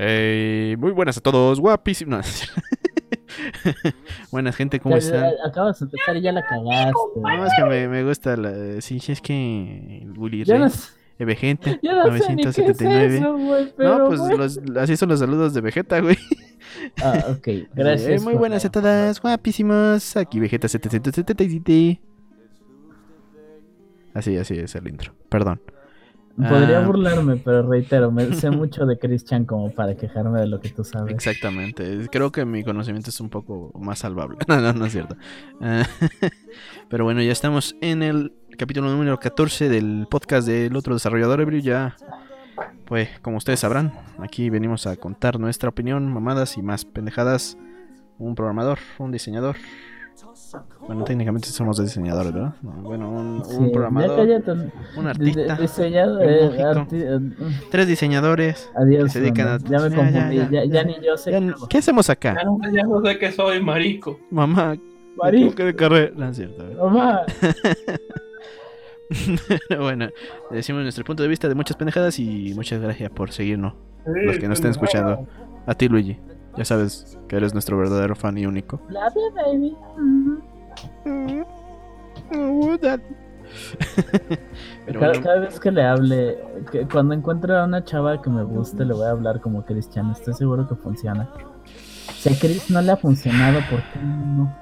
Eh, muy buenas a todos, guapísimos. Buenas gente, ¿cómo están? Acabas de empezar y ya la cagaste. No, es que me, me gusta la... Sí, sí, es que... el sé- de Vegente, ya no sé ni qué es 979. eso, pero no, pues bueno. los- así son los saludos de Vegeta, güey. Ah, ok, gracias. Eh, muy buenas a todas, guapísimos. Aquí Vegeta 777. Así, así es el intro. Perdón. Podría Ah. burlarme, pero reitero, me sé mucho de Christian como para quejarme de lo que tú sabes. Exactamente. Creo que mi conocimiento es un poco más salvable. No, no, no es cierto. Ah, Pero bueno, ya estamos en el capítulo número 14 del podcast del otro desarrollador ebrio. Ya, pues, como ustedes sabrán, aquí venimos a contar nuestra opinión, mamadas y más pendejadas. Un programador, un diseñador. Bueno, técnicamente somos diseñadores, ¿verdad? No, Bueno, un, Sí, un ya programador, un di- artista, diseñado, un eh, mojito. arti- eh, tres diseñadores. Adiós. que se dedican a-. Ya me confundí, ya, ya, ya, ya, ya. ni yo sé. Ya, qué. ¿Qué hacemos acá? Ya, ya no sé que soy marico. Mamá, Marico. ¿qué de carrera? No es cierto. ¿verdad? Mamá, bueno, decimos nuestro punto de vista de muchas pendejadas y muchas gracias por seguirnos. Los que nos estén escuchando. A ti, Luigi. Ya sabes que eres nuestro verdadero fan y único. love you, baby. Mhm. Pero Cada, bueno, cada vez que le hable, que cuando encuentre a una chava que me guste, le voy a hablar como Cristiano. Estoy seguro que funciona. Si a Chris no le ha funcionado, ¿por qué no?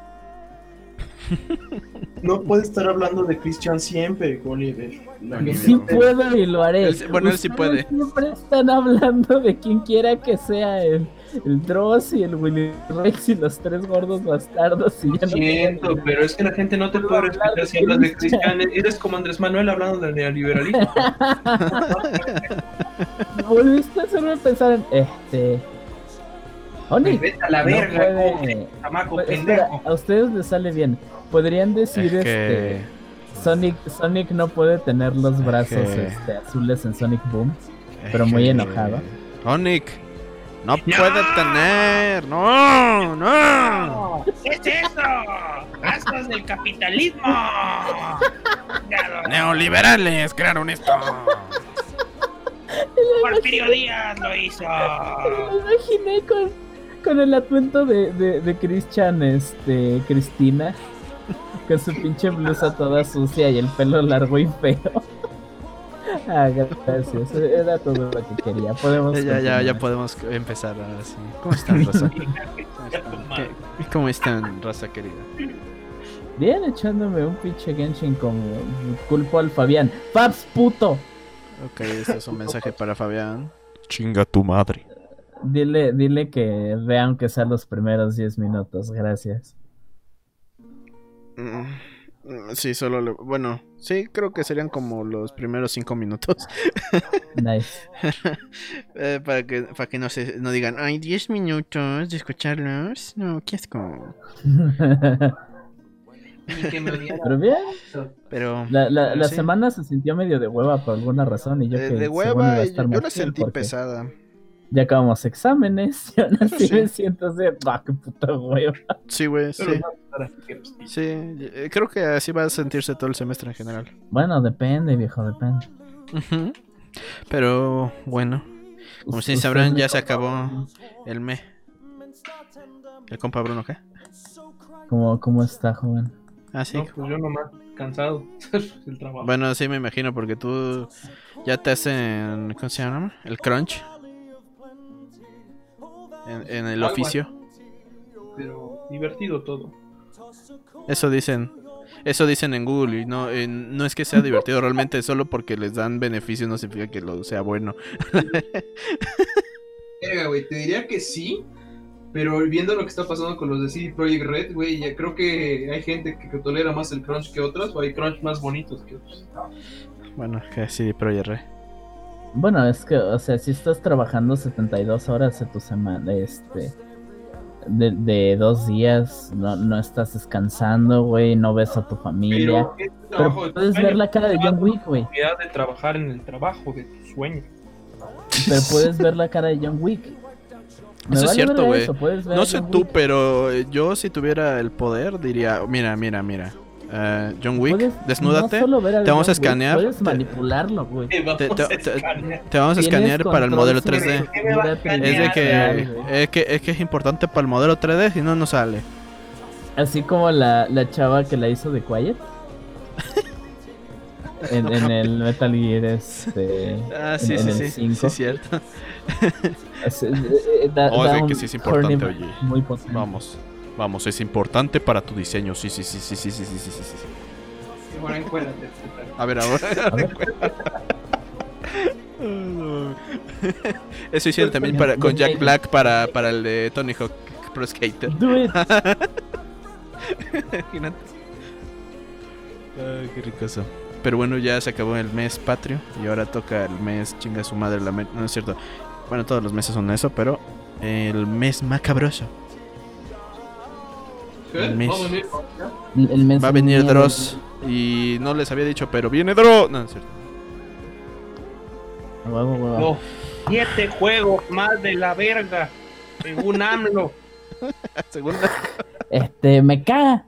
No puede estar hablando de Christian siempre, Oliver. Oliver. gente- Sí puedo y lo haré. Él bueno, él sí puede. Siempre están hablando de quien quiera que sea el, el Dross y el Willy Rex y los tres gordos bastardos. Y ya no Siento, pero es que la gente no te puede respetar si hablas de. Eres como Andrés Manuel hablando del neoliberalismo. Volviste a hacerme pensar en este. Oni, Vete a la no verga, puede- coge, chamaco Pues, espera, pendejo. a ustedes les sale bien. Podrían decir es que... este. Sonic, Sonic no puede tener los brazos que- este, azules en Sonic Boom. es pero muy que- enojado. Sonic, no puede tener. No, no. ¿Qué es eso? ¡Ascos del capitalismo! Neoliberales crearon esto. Porfirio Díaz lo hizo. Me imaginé con, con el atuendo de, de, de Christian, este, Cristina. Con su pinche blusa toda sucia y el pelo largo y feo. Ah, gracias. Era todo lo que quería. Podemos. Ya, ya, podemos empezar ahora sí. ¿Cómo están, Rosa? ¿Cómo están? ¿Qué- ¿Cómo están, Rosa querida? Bien, echándome un pinche Genshin como culpo al Fabián. ¡Paps, puto! Ok, este es un mensaje para Fabián. Chinga tu madre. Dile, dile que vean que sean los primeros 10 minutos. Gracias. Mm, Sí, solo le- Bueno, sí, creo que serían como los primeros cinco minutos. Nice. Eh, para que para que no se no digan, ay, 10 minutos de escucharlos. No, qué asco. Y que me odiara. Pero bien, Pero. la, la, pero la sí. semana se sintió medio de hueva por alguna razón. Y yo De, que de hueva, a yo, estar yo la sentí porque pesada. Ya acabamos exámenes. Y aún así Sí. me siento así. ¡Ah, qué puta hueva! Sí, güey, sí. Sí, eh, creo que así va a sentirse todo el semestre en general. Bueno, depende, viejo, depende. Pero bueno, como ustedes Ustedes sabrán, me ya se acabó el mes. ¿El compa Bruno qué? ¿Cómo, ¿Cómo está, joven? Ah, sí. No, pues yo nomás cansado del trabajo. Bueno, sí me imagino porque tú ya te hacen, ¿cómo se llama? El crunch. En, en el Algo oficio. Pero divertido todo. Eso dicen. Eso dicen en Google y no, eh, no es que sea divertido realmente, solo porque les dan beneficios no significa que lo sea bueno. Verga, güey, te diría que sí, pero viendo lo que está pasando con los de CD Projekt Red, güey, ya creo que hay gente que, que tolera más el crunch que otras, o hay crunch más bonitos que otros. Bueno, que sí, pero ya re. Bueno, es que, o sea, si estás trabajando 72 horas de tu semana, este, de, de dos días, no, no estás descansando, güey, no ves a tu familia. Pero, puedes ver la cara de John Wick, güey. de trabajar en el trabajo de tus sueños. Pero puedes ver la cara de John Wick. Me Eso es cierto, güey. No sé tú, Wick. pero eh, yo si tuviera el poder diría, mira, mira, mira. Eh, John Wick, Puedes desnúdate. no te vamos a Wick, escanear, Puedes manipularlo, güey. Te vamos Te- te- a te- escanear. Te vamos a Tienes escanear para el modelo sobre 3D. tu ¿Qué me va a figura escanear? Es de que, es que es que es importante para el modelo 3D, si no, no sale. Así como la, la chava que la hizo de Quiet. En, en el Metal Gear este. Ah, sí, en- sí, en sí, el cierto. es- da- Oh, es da de que un sí es importante, horny oye. Muy potente. Vamos, vamos, es importante para tu diseño. Sí, sí, sí, sí, sí, sí, sí, sí, sí, sí. Bueno, encuérdate. A ver, ahora. A ver. Eso hicieron también para, con Jack Black para, para el de Tony Hawk Pro Skater. Do it. Imagínate. Ay, qué ricoso. Pero bueno, ya se acabó el mes patrio y ahora toca el mes chinga su madre la me- No es cierto. Bueno, todos los meses son eso, pero el mes macabroso. ¿Qué? El mes. El- el Va a venir miedo. Dross y no les había dicho, pero viene Dross. No, es cierto. Huevo, huevo. Siete juegos más de la verga, según AMLO. Segunda. Este, me caga.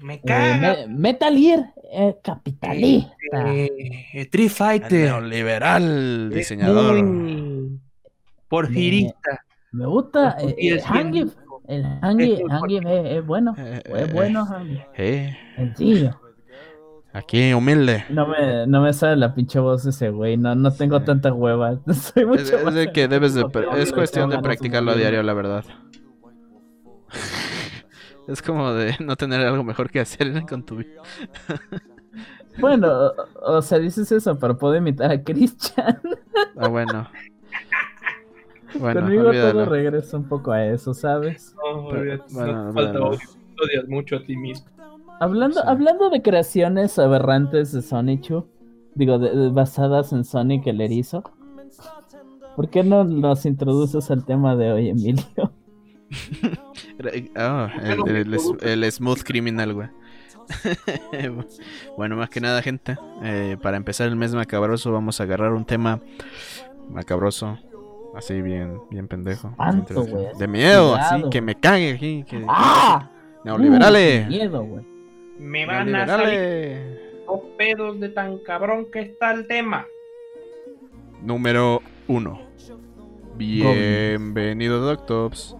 Me Eh, caga. me- Metal Gear eh, capitalista. Eh, Street Fighter. Neoliberal es diseñador. muy Porfirista. Me gusta. eh, Eh. El muy Hangif es, es bueno. Eh, Es eh, bueno, Hangif. eh, Sencillo. aquí, humilde. No me, no me sale la pinche voz ese güey. No, no tengo tanta hueva. Soy mucho Es, es de que debes de. Es cuestión de practicarlo a diario, la verdad. Es como de no tener algo mejor que hacer con tu vida. Bueno, o, o sea, dices eso para poder imitar a Christian. Ah, bueno. Bueno, Conmigo todo olvídalo. regresa un poco a eso, ¿sabes? No, Pero- bueno, falta bueno. odio. Te odias mucho a ti mismo. Hablando, Sí. hablando de creaciones aberrantes de Sonic digo, de- de- basadas en Sonic el erizo, ¿por qué no nos introduces al tema de hoy, Emilio? Ah, el, el- el- el smooth criminal, güey. bueno, más que nada, gente. eh, para empezar el mes macabroso, vamos a agarrar un tema macabroso. Así bien, bien pendejo. Espanto, güey, De miedo, así, que me cague aquí. Que... ¡Ah! Neoliberales. Uh, qué miedo, güey. Me van a salir dos pedos de tan cabrón que está el tema. Número uno. Bienvenido, Doctops.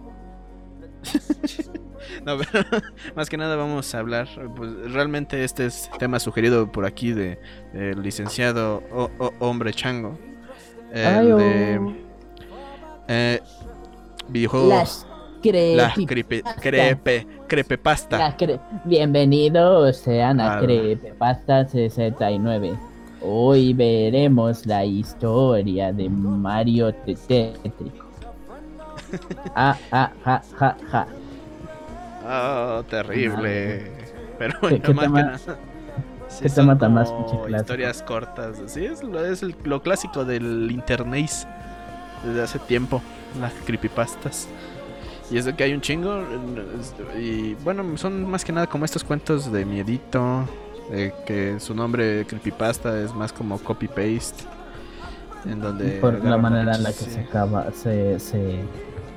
no, pero más que nada vamos a hablar. Pues realmente este es tema sugerido por aquí de del licenciado o- o- hombre chango. El Ay, oh. de eh, videojuegos. Las La creepy- crepe, crepe, crepepasta. las cre- Bienvenidos sean a Creepypasta 69. Hoy veremos la historia de Mario Tetétrico. Ah, ah, ja, ja, ja. Oh, terrible. Pero ¿Qué- bueno, qué más que tema- nada. Sí, qué más? Historias cortas. Sí, es, lo, es el- lo clásico del internet desde hace tiempo. Las creepypastas. Y es de que hay un chingo. Y bueno, son más que nada como estos cuentos de miedito. de que su nombre creepypasta es más como copy-paste. En donde. Por la manera en la que se acaba, se, se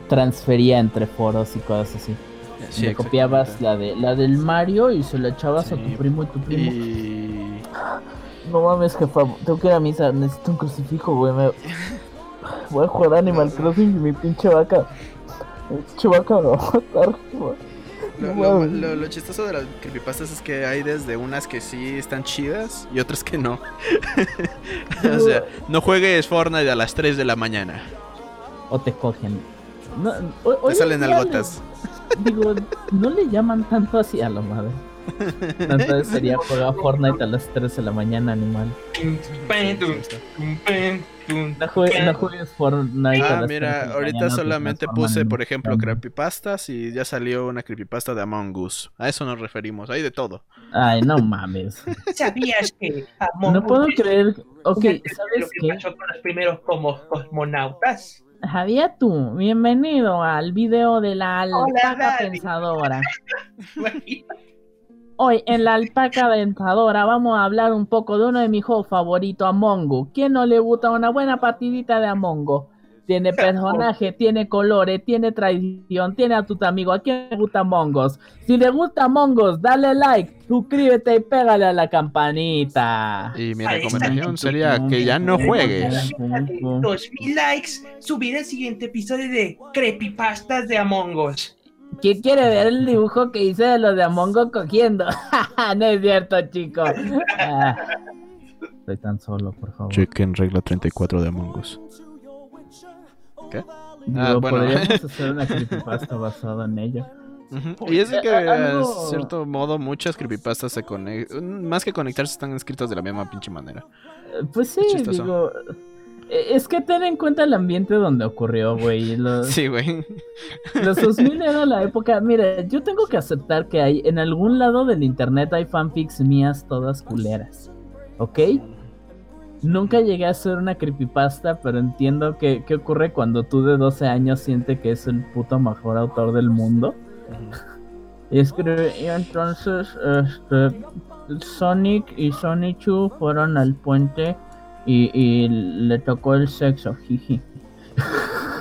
transfería entre foros y cosas así. sí, Le copiabas la de la del Mario y se la echabas a tu primo y tu primo. Y. No mames, jefa, tengo que ir a misa, necesito un crucifijo, güey. me- Voy a jugar Animal Crossing y mi pinche vaca. Mi pinche vaca me va a matar. Lo, No lo- mames. lo- lo chistoso de las creepypastas es que hay desde unas que sí están chidas y otras que no. o sea, no juegues Fortnite a las 3 de la mañana. O te cogen. No, o- Te salen algotas. Digo, no le llaman tanto así a la madre. Entonces sería jugar Fortnite a las 3 de la mañana, animal. No, jue- no juegues Fortnite a Ah, las 3 de mira, la ahorita mañana, te solamente puse, por ejemplo, creepypastas y ya salió una creepypasta de Among Us. A eso nos referimos, hay de todo. Ay, no mames. ¿Sabías que Among No puedo creer. Ok, ¿sabes que qué? pasó con los primeros como cosmonautas? Javier, tú, bienvenido al video de la alpaca pensadora. Hoy en la alpaca pensadora vamos a hablar un poco de uno de mis juegos favoritos, Among Us. ¿Quién no le gusta una buena partidita de Among Us? Tiene personaje, tiene colores, tiene tradición, tiene a tus amigos. ¿A quién le gusta Mongos? Si le gusta Mongos, dale like, suscríbete y pégale a la campanita. Y mi recomendación sería que ya no juegues. Dos mil likes, subir el siguiente episodio de Creepypastas de Among Us. ¿Quién quiere ver el dibujo que hice de los de Among Us cogiendo? no es cierto, chicos. Estoy tan solo, por favor. Chequen regla 34 de Among Us. ¿Qué? Digo, Ah, bueno. podríamos hacer una creepypasta basada en ello. Ujú. Y es que, Eh, algo- de cierto modo, muchas creepypastas se conectan. Más que conectarse, están escritas de la misma pinche manera. Eh, Pues sí, digo. Eh, Es que ten en cuenta el ambiente donde ocurrió, güey. Los, Sí, güey. los 2000 era la época. Mira, yo tengo que aceptar que hay en algún lado del internet hay fanfics mías todas culeras. ¿Ok? Nunca llegué a hacer una creepypasta, pero entiendo que, qué ocurre cuando tú de 12 años sientes que es el puto mejor autor del mundo. Y escribe, y entonces, este, Sonic y Sonichu fueron al puente y, y le tocó el sexo, jiji.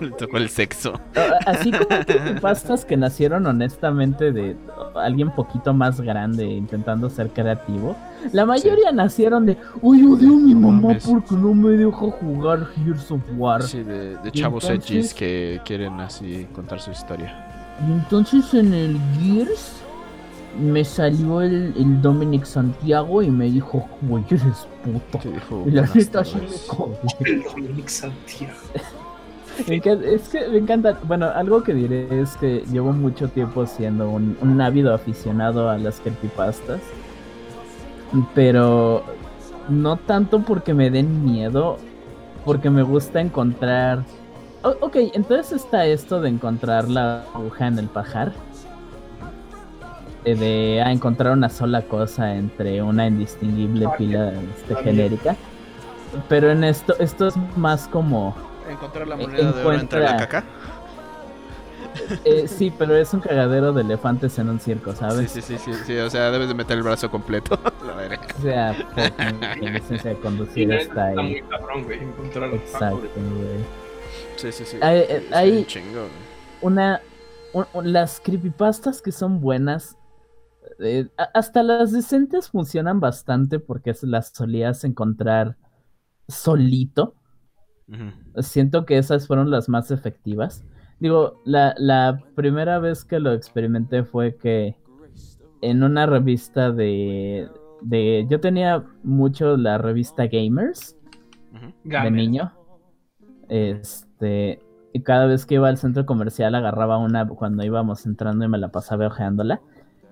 Le tocó el sexo. Así como pastas que nacieron honestamente de alguien poquito más grande intentando ser creativo, la mayoría nacieron de, uy, odio a mi No mamá mames. porque no me deja jugar Gears of War. Sí, de, chavos entonces- edgys que quieren así contar su historia. Y entonces en el Gears me salió el, el Dominic Santiago y me dijo, güey, eres puto. Y la "Buenas neta sí me tardes". cogí. El Dominic Santiago. Me encanta- es que me encanta. Bueno, algo que diré es que llevo mucho tiempo siendo un, un ávido aficionado a las creepypastas. Pero no tanto porque me den miedo, porque me gusta encontrar. O- ok, entonces está esto de encontrar la aguja en el pajar. Eh, De a encontrar una sola cosa entre una indistinguible pila este, genérica. Pero en esto, esto es más como. Encontrar la E- moneda de oro entre la encuentra- caca. Eh, sí, pero es un cagadero de elefantes en un circo, Sí, ¿sabes? sí, sí, sí, sí, o sea, debes de meter el brazo completo. la. O sea, mi licencia de Sí, conducir la está neta está ahí. muy cabrón, güey. Encontrar Exacto, güey. Sí, sí, sí. Hay, eh, Sí, hay un chingo, güey. una. un- un- las creepypastas que son buenas. Eh, hasta las decentes funcionan bastante porque se las solías encontrar solito. Siento que esas fueron las más efectivas. Digo, la, la primera vez que lo experimenté fue que en una revista de, de... Yo tenía mucho la revista Gamers de Gamer. niño. Este... Y cada vez que iba al centro comercial agarraba una cuando íbamos entrando y me la pasaba ojeándola.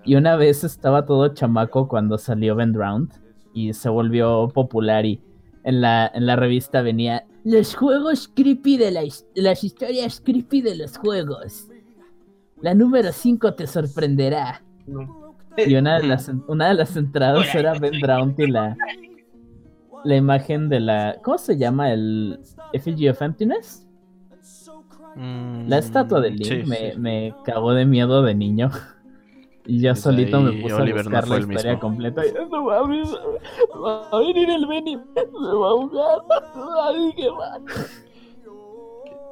Y una vez estaba todo chamaco cuando salió Ben Round y se volvió popular y en la, en la revista venía los juegos creepy de la las historias creepy de los juegos. La número 5 te sorprenderá. Y una de las, una de las entradas Hola, era Ben Drowned y la, la imagen de la... ¿Cómo se llama? El Effigy of Emptiness. La estatua de Link Mm, Sí, me, sí. me cagó de miedo de niño. Y yo Desde solito me puse Oliver a buscar la historia mismo. completa. Y, no mames, va a venir el Benny, me va a ahogar. Ay, qué mal.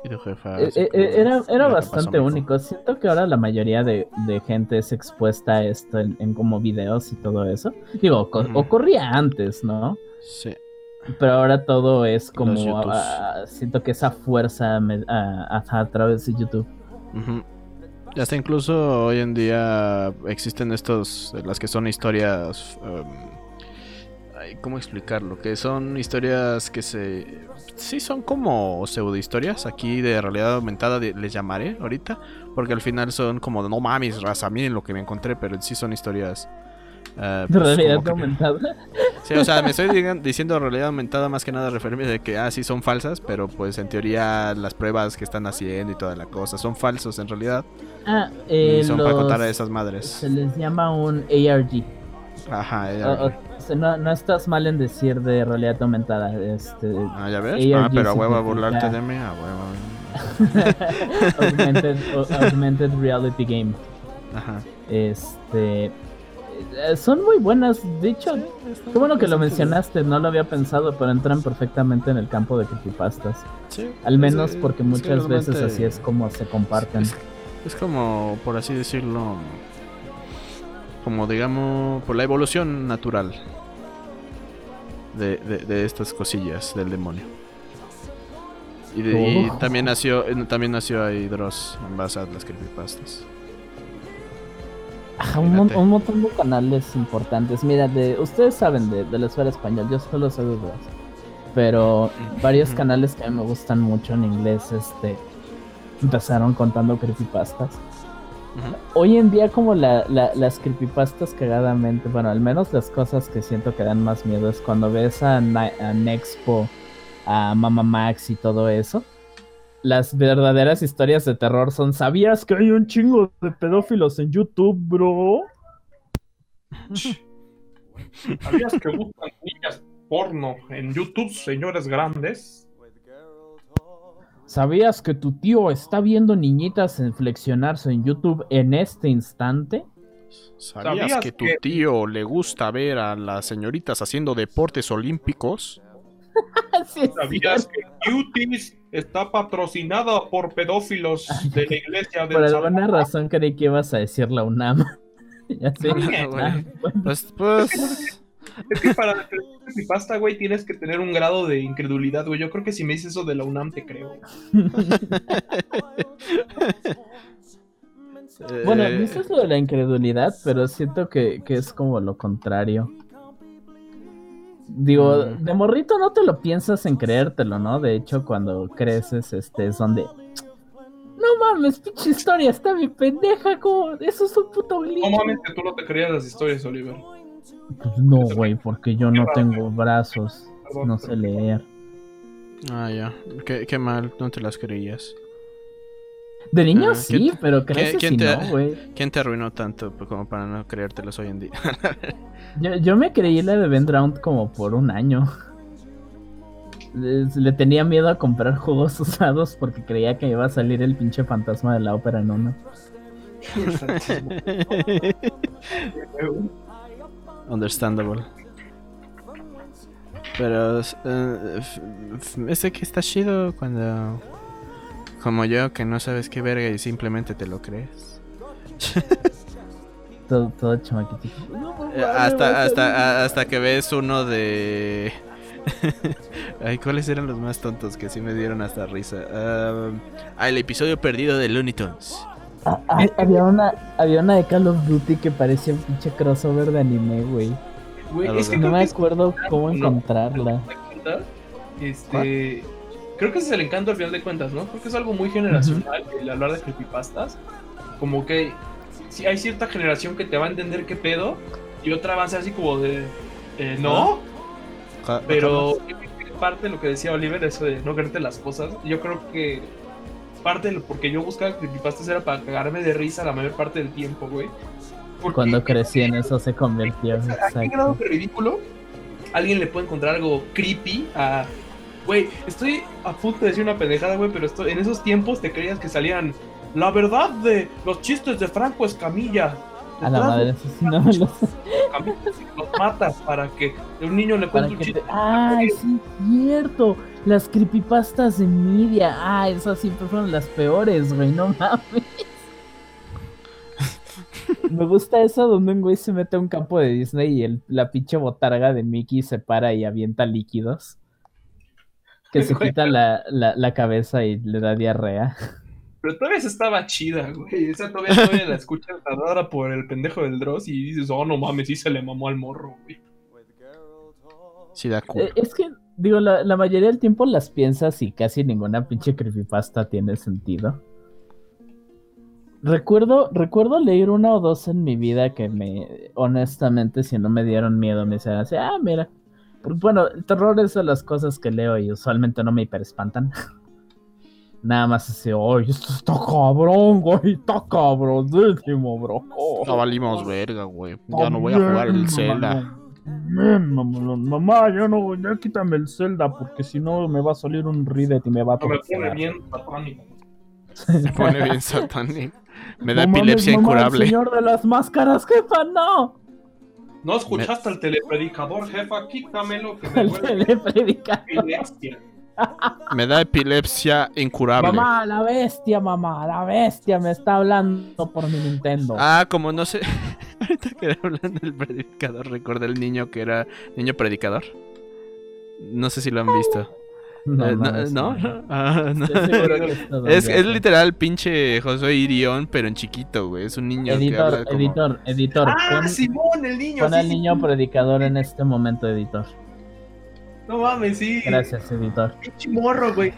Y tu jefa. Eh, eh, eh, Era, era "Mira, ¿qué bastante pasó, mijo?". único. Siento que ahora la mayoría de, de gente es expuesta a esto en, en como videos y todo eso. Digo, Ujú. ocurría antes, ¿no? Sí. Pero ahora todo es como. Ah, siento que esa fuerza me- a, a- a través de YouTube. Hasta incluso hoy en día existen estos, las que son historias, ay, ¿cómo explicarlo? Que son historias que se, sí son como pseudo historias, aquí de realidad aumentada les llamaré ahorita, porque al final son como no mames, raza, miren lo que me encontré, pero sí son historias... pues, realidad que- aumentada. Sí, o sea, me estoy digan- diciendo realidad aumentada más que nada referirme de que, ah, sí son falsas, pero pues en teoría las pruebas que están haciendo y toda la cosa son falsos en realidad. Ah, eh, y son para contar a esas madres. Se les llama un ARG. Ajá, O- ya, o- o sea, no, no estás mal en decir de realidad aumentada. Este, ah, ¿ya ves. ARG Ah, pero a huevo a burlarte de mí, a huevo. augmented, augmented Reality Game. Ajá. Este. Eh, son muy buenas. De hecho, qué bueno que lo mencionaste. No lo había pensado, pero entran perfectamente en el campo de creepypastas. Sí, Al menos es- porque muchas veces así es como se comparten. Es, es como, por así decirlo, como digamos, por la evolución natural de, de- de estas cosillas del demonio. Y, de- y Oh. también nació eh, también nació ahí Dross en base a las creepypastas. Ajá, un, mon- un montón de canales importantes. Mira, de, ustedes saben de, de la esfera español, yo solo sé de dos. Pero varios canales que a mí me gustan mucho en inglés, este, empezaron contando creepypastas. Hoy en día como la, la- las creepypastas cagadamente, bueno, al menos las cosas que siento que dan más miedo es cuando ves a, Na- a Nexpo, a Mama Max y todo eso. Las verdaderas historias de terror son, ¿sabías que hay un chingo de pedófilos en YouTube, bro? ¿Sabías que buscan niñas porno en YouTube, señores grandes? ¿Sabías que tu tío está viendo niñitas en flexionarse en YouTube en este instante? ¿Sabías, ¿Sabías que tu que- tío le gusta ver a las señoritas haciendo deportes olímpicos? Sí, ¿Sabías cierto. que Cuties está patrocinada por pedófilos de la iglesia Por del alguna Salvador? razón creí que ibas a decir la UNAM. ya sé. Ah, bueno. Pues, pues, Es que para creer mi pasta, güey, tienes que tener un grado de incredulidad, güey. Yo creo que si me dices eso de la UNAM, te creo. Bueno, dices lo de la incredulidad, pero siento que, que es como lo contrario. Digo, Mm. de morrito no te lo piensas en creértelo, ¿no? De hecho, cuando creces, este, es donde... No mames, pinche historia, está mi pendeja, como... Eso es un puto glitch. No mames, que tú no te creías las historias, Oliver. Pues no, güey, porque yo no tengo brazos, no sé leer. Ah, ya. Qué, qué mal, no te las creías. De niño Ah, sí, ¿quién- pero creces quién y te- no, güey. ¿Quién te arruinó tanto pues, como para no creértelas hoy en día? Yo, yo me creí la de Ben Drowned como por un año. Le, le tenía miedo a comprar juegos usados porque creía que iba a salir el pinche fantasma de la ópera en uno. Understandable. Pero ese que está chido cuando como yo que no sabes qué verga y simplemente te lo crees. Todo, todo chamaquitito. No, hasta hasta hasta que ves uno de Ay, ¿cuáles eran los más tontos que sí me dieron hasta risa? Ah, ah, el episodio perdido de Looney Tunes. Ah, ah, había, una, había una de Call of Duty que parecía un pinche crossover de anime, güey. Es que. No me acuerdo cómo no. encontrarla. Este. Creo que ese es el encanto al final de cuentas, ¿no? Creo que es algo muy generacional el hablar de creepypastas. Como que si hay cierta generación que te va a entender qué pedo y otra va a ser así como de. eh, no, pero parte de lo que decía Oliver, eso de no creerte las cosas, yo creo que parte de lo porque yo buscaba creepypastas era para cagarme de risa la mayor parte del tiempo, güey. Porque- Cuando crecí en eso se convirtió. ¿A qué grado de ridículo alguien le puede encontrar algo creepy a. Güey, estoy a punto de decir una pendejada, güey, pero esto- en esos tiempos te creías que salían la verdad de los chistes de Franco Escamilla. A la madre, eso sí no me lo sé. Escamilla, Los matas para que un niño le cuente un chiste. te- Ay, sí, cierto. Las creepypastas de media. Ah, esas siempre fueron las peores, güey, no mames. Me gusta eso donde un güey se mete a un campo de Disney y el, la pinche botarga de Mickey se para y avienta líquidos. Que se quita la, la, la cabeza y le da diarrea. Pero todavía estaba chida, güey. Esa todavía, todavía la escuchas narrada por el pendejo del Dross y dices, oh no mames, sí se le mamó al morro, güey. Sí da culo. Eh, Es que, digo, la, la mayoría del tiempo las piensas y casi ninguna pinche creepypasta tiene sentido. Recuerdo, recuerdo leer una o dos en mi vida que me, honestamente, si no me dieron miedo, me decían así, ah, mira. Porque, Bueno, el terror es de las cosas que leo y usualmente no me hiperespantan. Nada más así, oye, esto está cabrón, güey, está cabronísimo, bro. Oh, Ya valimos verga, güey. Ya no voy a jugar el Zelda. Mamalón. Mamá, ya no, ya quítame el Zelda porque si no me va a salir un Ridet y me va a me pone bien satánico. Se pone bien satánico. Me da mames, epilepsia mamá, incurable. El señor de las máscaras, jefa, no. ¿No escuchaste al telepredicador, jefa? Quítamelo que me El epilepsia. Me da epilepsia incurable. Mamá, la bestia, mamá, la bestia me está hablando por mi Nintendo. Ah, como no sé. Ahorita que hablando del predicador, recuerda el niño que era niño predicador. No sé si lo han visto. No, Eh, no, no. Ah, que es Es, literal pinche Josué Irión, pero en chiquito, güey. Es un niño que Editor, como... editor, editor. Ah, pon Simón, el niño. pon sí, al sí, niño sí. predicador en este momento, editor. No mames, sí. Gracias, editor. Pinche morro, güey.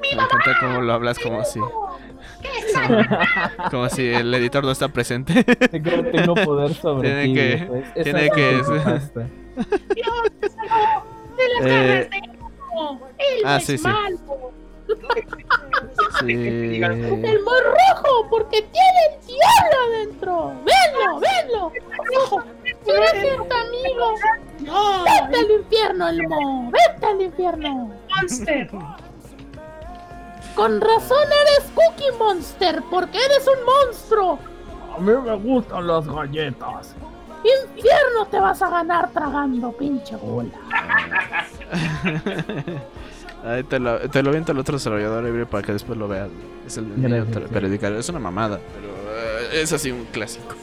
Me encanta cómo lo hablas como si... Como si el editor no está presente. Tengo, tengo poder sobre Tiene ti. que-. Esa tiene es que- la creepypasta. Eh, Él ah, es sí, sí. malo. sí. El muy rojo porque tiene el diablo adentro. Venlo, venlo. Rojo. Gracias, amigo. No, Vete al infierno, Elmo. Vete al infierno. Monster. Con razón eres Cookie Monster porque eres un monstruo. A mí me gustan las galletas. Infierno te vas a ganar tragando, pinche bola. Ahí te lo, te lo viento al otro desarrollador libre para que después lo veas. Es el niño. Es una mamada, pero eh, es así un clásico.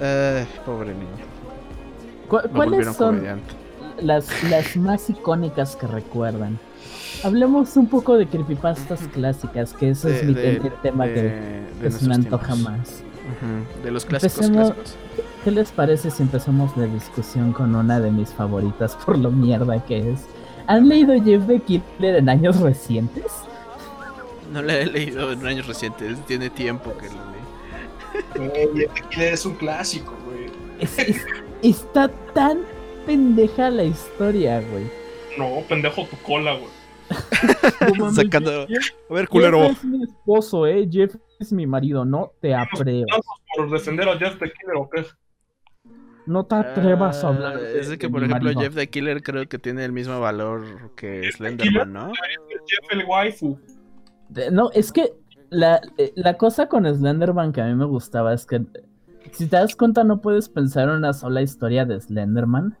Ay, pobre niño. ¿Cu- ¿Cuáles son comediante. las, las más icónicas que recuerdan? Hablemos un poco de creepypastas clásicas, que ese es mi de- tema de- que, de que se me antoja tiempos. De los clásicos Empecemos- clásicos. ¿Qué les parece si empezamos la discusión con una de mis favoritas por lo mierda que es? ¿Han leído Jeff the Killer en años recientes? No le he leído en años recientes. Tiene tiempo que lo leí. Güey, este Killer es un clásico, güey. Es- es- está tan pendeja la historia, güey. No, pendejo tu cola, güey. Sacando- Jeff- A ver, Jeff culero. es mi esposo, eh. Jeff es mi marido, no te atrevas. Por defender a Jeff the Killer, ¿o qué? No te atrevas a Ah, hablar. de- Es de que, de por ejemplo, marido. Jeff the Killer creo que tiene el mismo valor que Jeff Slenderman, ¿no? Jeff el waifu. De- No, es que la, eh, la cosa con Slenderman que a mí me gustaba es que si te das cuenta no puedes pensar en una sola historia de Slenderman.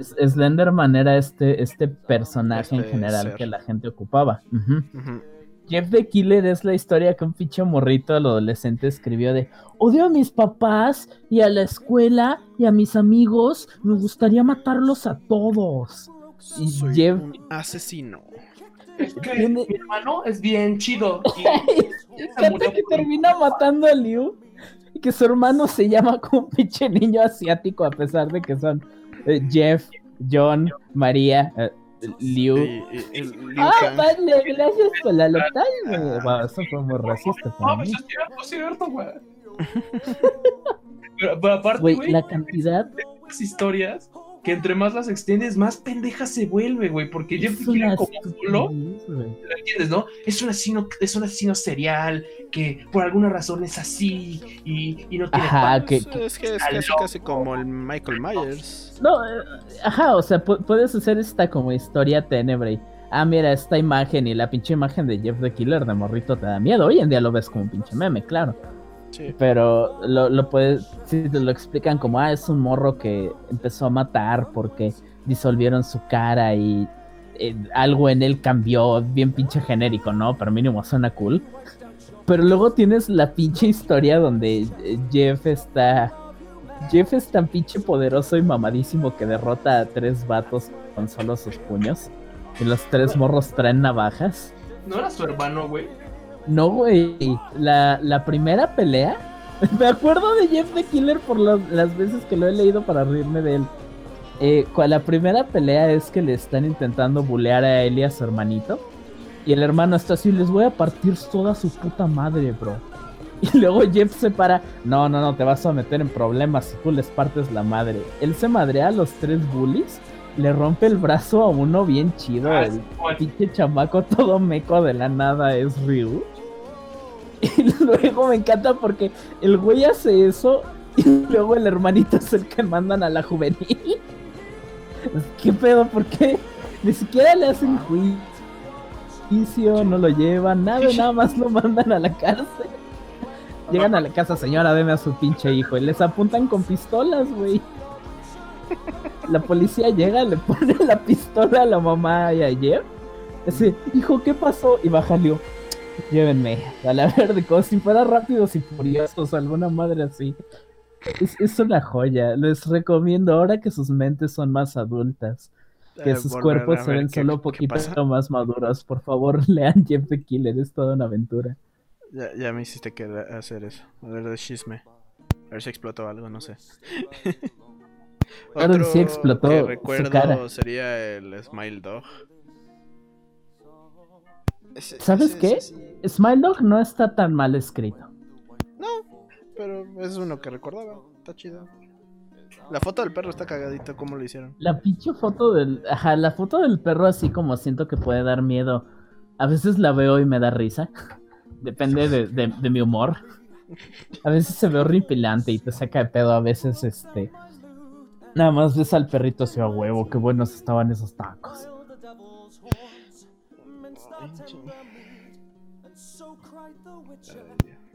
Slenderman era este, este personaje en Este general ser. que la gente ocupaba. Ujú. Jeff the Killer es la historia que un pinche morrito adolescente escribió de odio a mis papás y a la escuela y a mis amigos, me gustaría matarlos a todos. Y Soy Jeff- un asesino. Es que Tiene- mi hermano es bien chido. Y Fíjate que termina matando a Liu y que su hermano se llama como un pinche niño asiático a pesar de que son eh, Jeff, John, María, eh, Liu. Y- y- Liu Ah, vale, gracias por la local. Wow, eso fue muy racista No, para pues mí. es cierto, es cierto, güey. Pero, pero aparte, Güey, güey, la cantidad las historias que entre más las extiendes, más pendeja se vuelve, güey. Porque Jeff es the Killer una como güey. ¿lo entiendes, no? Es un asesino, es un asesino serial que por alguna razón es así y, y no tiene Ajá, que, Es, que- es que es casi, casi como el Michael Myers. No, eh, ajá, o sea, pu- puedes hacer esta como historia tenebre. y, Ah, mira, esta imagen y la pinche imagen de Jeff the Killer de morrito te da miedo. Hoy en día lo ves como un pinche meme, claro. Sí. Pero lo, lo puedes, si te lo explican como, ah, es un morro que empezó a matar porque disolvieron su cara y eh, algo en él cambió, bien pinche genérico, ¿no? Pero mínimo suena cool. Pero luego tienes la pinche historia donde eh, Jeff está... Jeff es tan pinche poderoso y mamadísimo que derrota a tres vatos con solo sus puños. Y los tres morros traen navajas. No era su hermano, güey. No, güey. La, la primera pelea. Me acuerdo de Jeff the Killer por las, las veces que lo he leído para reírme de él. Eh, la primera pelea es que le están intentando bulear a él y a su hermanito. Y el hermano está así, les voy a partir toda su puta madre, bro. Y luego Jeff se para, no, no, no, te vas a meter en problemas si tú les partes la madre. Él se madrea a los tres bullies, le rompe el brazo a uno bien chido, Ah, el pinche chamaco todo meco de la nada es Ryu. Y luego me encanta porque el güey hace eso y luego el hermanito es el que mandan a la juvenil. ¿Qué pedo? ¿Por qué? Ni siquiera le hacen juicio, no lo llevan, nada, nada más lo mandan a la cárcel. Llegan a la casa, señora, deme a su pinche hijo. Y les apuntan con pistolas, güey. La policía llega, le pone la pistola a la mamá y ayer. Dice, hijo, ¿qué pasó? Y baja Leo. Llévenme a la verde, como si fuera rápidos y furiosos, alguna madre así. Es, es una joya. Les recomiendo ahora que sus mentes son más adultas. Que Eh, sus cuerpos se ven solo poquito más maduros. Por favor, lean Jeff the Killer, es toda una aventura. Ya, ya me hiciste querer hacer eso. A ver de chisme. A ver si explotó algo, no sé. Claro que sí Otro explotó que su recuerdo cara. sería el Smile Dog. Ese- ¿Sabes ese- qué? ese. Smile Dog no está tan mal escrito. No, pero es uno que recordaba. Está chido. La foto del perro está cagadito, ¿cómo lo hicieron? La pinche foto del. Ajá, la foto del perro, así como siento que puede dar miedo. A veces la veo y me da risa. Depende de, de- de mi humor. A veces se ve horripilante y te saca de pedo. A veces, este. Nada más ves al perrito así a huevo. Qué buenos estaban esos tacos. Ay,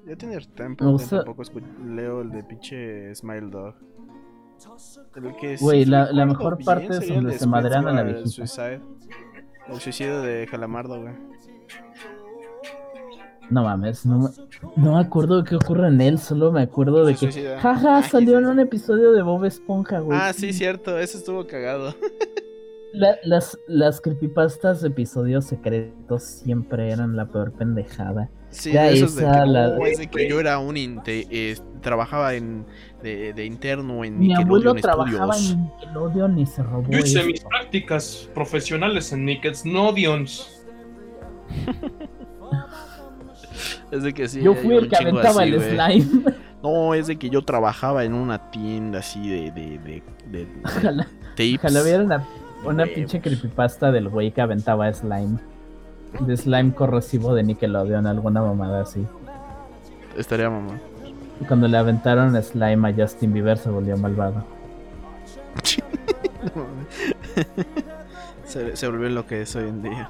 Ya tiene tiempo gusta- tampoco leo el de pinche Smile Dog. El que sí Güey, la- mejor bien parte es donde se madrean a la viejita. Suicide. El suicidio de Calamardo, güey. No mames, no me, no me acuerdo de qué ocurre en él. Solo me acuerdo de Se que. suicida. Jaja, Ah, salió en un episodio de Bob Esponja, güey. Ah, sí, cierto, ese estuvo cagado. La- las, las creepypastas de episodios secretos siempre eran la peor pendejada. Sí, Ya de esos de que, la- "Oh, es de que yo era un inte- eh, trabajaba en de, de interno en Mi abuelo Nickelodeon trabajaba Studios. en Nickelodeon y se robó Yo hice esto. mis prácticas profesionales en Nickelodeons. Es de que sí. Yo fui el que aventaba así, el slime. No, es de que yo trabajaba en una tienda así de de de, de- de Ojalá, tapes. ojalá hubiera una, una Huevos. pinche creepypasta del güey que aventaba slime. De slime corrosivo de Nickelodeon, alguna mamada así. Estaría mamá. Cuando le aventaron slime a Justin Bieber se volvió malvado. se, se volvió lo que es hoy en día.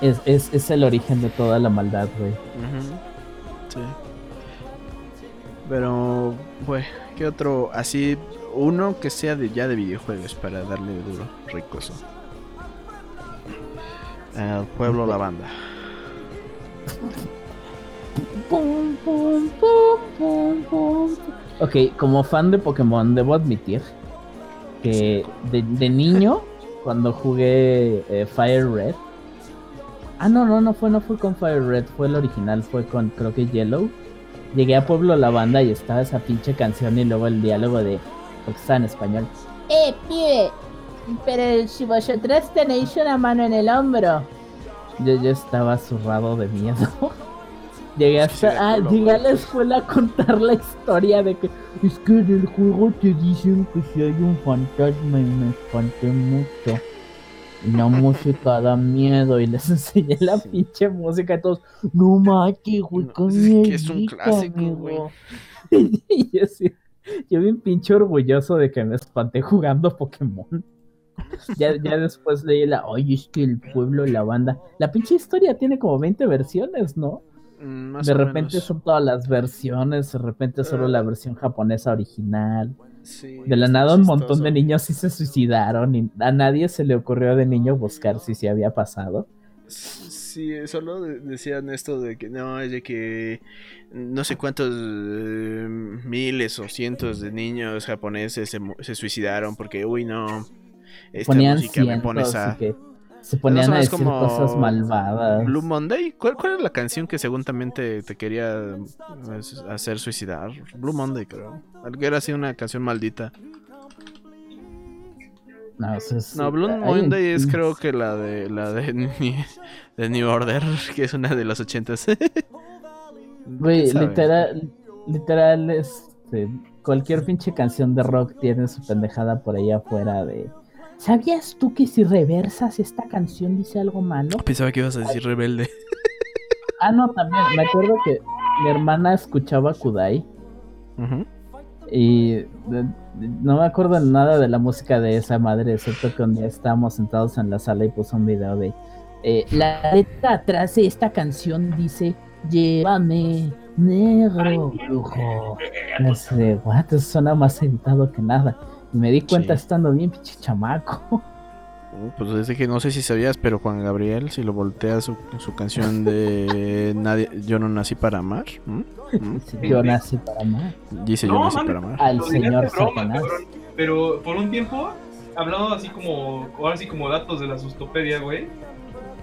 Es, es, es el origen de toda la maldad, güey. Sí. Pero, pues, ¿qué otro? Así, uno que sea de ya de videojuegos para darle duro, ricoso. El pueblo la banda. Ok, como fan de Pokémon, debo admitir que de, de niño, cuando jugué eh, Fire Red. Ah, no, no, no fue, no fue con Fire Red, fue el original, fue con creo que Yellow. Llegué a Pueblo La Banda y estaba esa pinche canción y luego el diálogo de. Porque estaba en español. Eh, pibe. Pero si vosotros tenéis una mano en el hombro. Yo, yo estaba zurrado de miedo. Llegué sí hasta. ah, culo, llegué a la escuela a contar la historia de que. Es que en el juego te dicen que si hay un fantasma y me espanté mucho. Y la música da miedo. Y les enseñé la pinche música y todos. No mames, güey, No, es que es un clásico, amigo". güey. y yo sí. Yo bien pinche orgulloso de que me espanté jugando Pokémon. Ya, ya después leí la, oye, es que el pueblo y la banda. La pinche historia tiene como 20 versiones, ¿no? Mm, Más de repente menos. son todas las versiones, de repente solo la versión japonesa original. Sí, De la nada un montón de niños sí se suicidaron y a nadie se le ocurrió de niño buscar si se había pasado. Sí, solo de- decían esto de que no, es de que no sé cuántos eh, miles o cientos de niños japoneses se, se suicidaron porque, uy, no, esta Ponían música me pone cientos esa... y que se ponían a decir como cosas malvadas. Blue Monday, ¿cuál, cuál es la canción que según también te, te quería pues, hacer suicidar? Blue Monday, creo. Algo era así una canción maldita. No, eso es- No, Blue hay- Monday es creo que la de la de, New Order, que es una de los ochentas. Güey, literal, literal, este, cualquier pinche canción de rock tiene su pendejada por ahí afuera de... ¿Sabías tú que si reversas esta canción dice algo malo? Pensaba que ibas a decir rebelde. Ah, no, también, me acuerdo que mi hermana escuchaba Kudai Ujú. y no me acuerdo nada de la música de esa madre, excepto que un día estábamos sentados en la sala y puso un video de... eh, la letra atrás de esta canción dice Llévame, negro brujo. No sé, what, eso suena más editado que nada. Y me di cuenta Sí. estando bien, pinche chamaco. Uh, Pues es de que no sé si sabías, pero Juan Gabriel, si lo volteas su, su canción de Nadie, Yo no nací para amar, Yo nací para amar. dice Yo No, nací para amar. Al señor broma, cabrón. Pero por un tiempo, hablando así como, ahora sí como datos de la sustopedia, güey.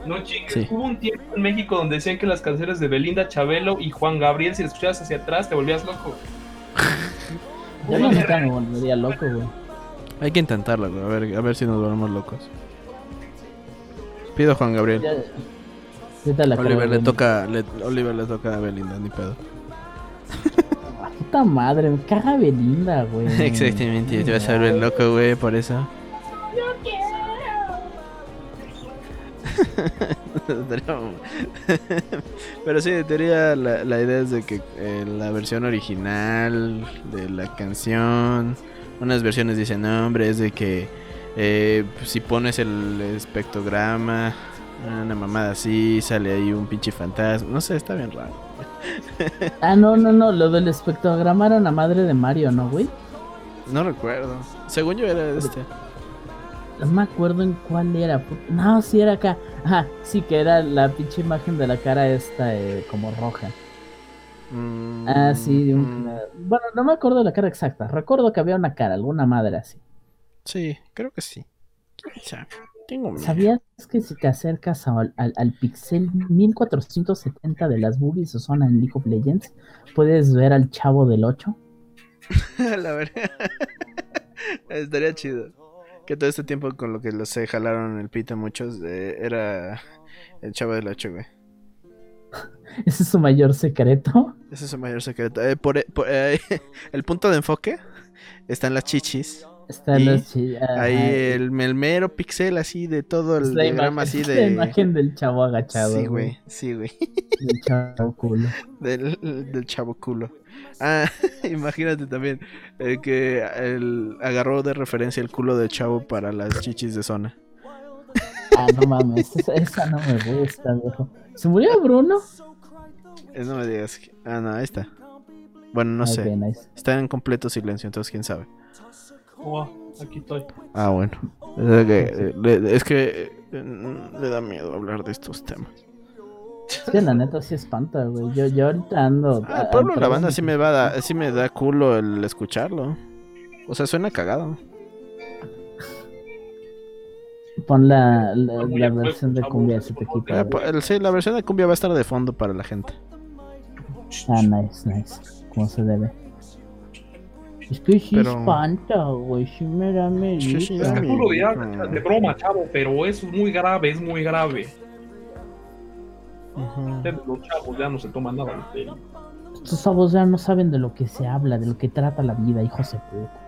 No chingues, Sí. hubo un tiempo en México donde decían que las canciones de Belinda, Chabelo y Juan Gabriel, si las escuchabas hacia atrás, te volvías loco. Yo neta me volvería loco, güey. Hay que intentarlo, güey, a ver, a ver si nos volvemos locos. Pido Juan Gabriel. Ya- ahorita la Oliver le toca, le, Oliver le toca a Belinda, ni pedo. Ah, Puta madre, me caga Belinda, güey. Exactamente, te vas a volver loco, güey, por eso. Pero- Pero sí, en teoría la, la idea es de que eh, la versión original de la canción, unas versiones dicen, no, hombre, es de que eh, si pones el espectrograma, una mamada así, sale ahí un pinche fantasma, no sé, está bien raro. Ah, no, no, no, lo del espectrograma era una madre de Mario, ¿no, güey? No recuerdo, según yo era este. No me acuerdo en cuál era. No, sí era acá. Ajá, sí que era la pinche imagen de la cara esta eh, como roja. Mm, Ah, sí, de un... mm, Bueno, no me acuerdo de la cara exacta. Recuerdo que había una cara, alguna madre así. Sí, creo que sí. Tengo miedo. ¿Sabías que si te acercas al, al, al pixel 1470 de las boobies o zona en League of Legends, puedes ver al chavo del 8? La verdad. Estaría chido. Que todo este tiempo con lo que los se jalaron el pito muchos, eh, era el chavo del 8, güey. Ese es su mayor secreto. Ese es su mayor secreto. Eh, por, por- eh, el punto de enfoque está en las chichis. Está Y Ahí el, el mero pixel así de todo es el la diagrama imagen, así la de... imagen del chavo agachado. Sí, güey. Sí, güey. Del chavo culo. Del, del chavo culo. Ah, imagínate también eh, que el, agarró de referencia el culo de chavo para las chichis de zona. Ah, no mames, esa, esa no me gusta, viejo. ¿Se murió Bruno? Eh, no me digas. Ah, no, ahí está. Bueno, no Ok, sé. nice. Está en completo silencio, entonces quién sabe. Oh, aquí estoy. Ah, bueno. Es que, le, es que, eh, mm, le da miedo hablar de estos temas. Es que la neta sí espanta, güey. Yo, yo ahorita ando. Ah, el ah, pueblo de la banda sí me, va da- sí me da culo el escucharlo. O sea, suena cagado. Pon la, la, la versión de cumbia si te quita. Po- el- sí, la versión de cumbia va a estar de fondo para la gente. Ah, nice, nice. Como se debe. Es que sí Pero- espanta, güey. Sí me da Sí, sí, medita. da Tú lo dirás de broma, chavo, pero es muy grave, es muy grave. Los chavos ya no se toman nada. Estos chavos ya no saben de lo que se habla, de lo que trata la vida, hijos de puta.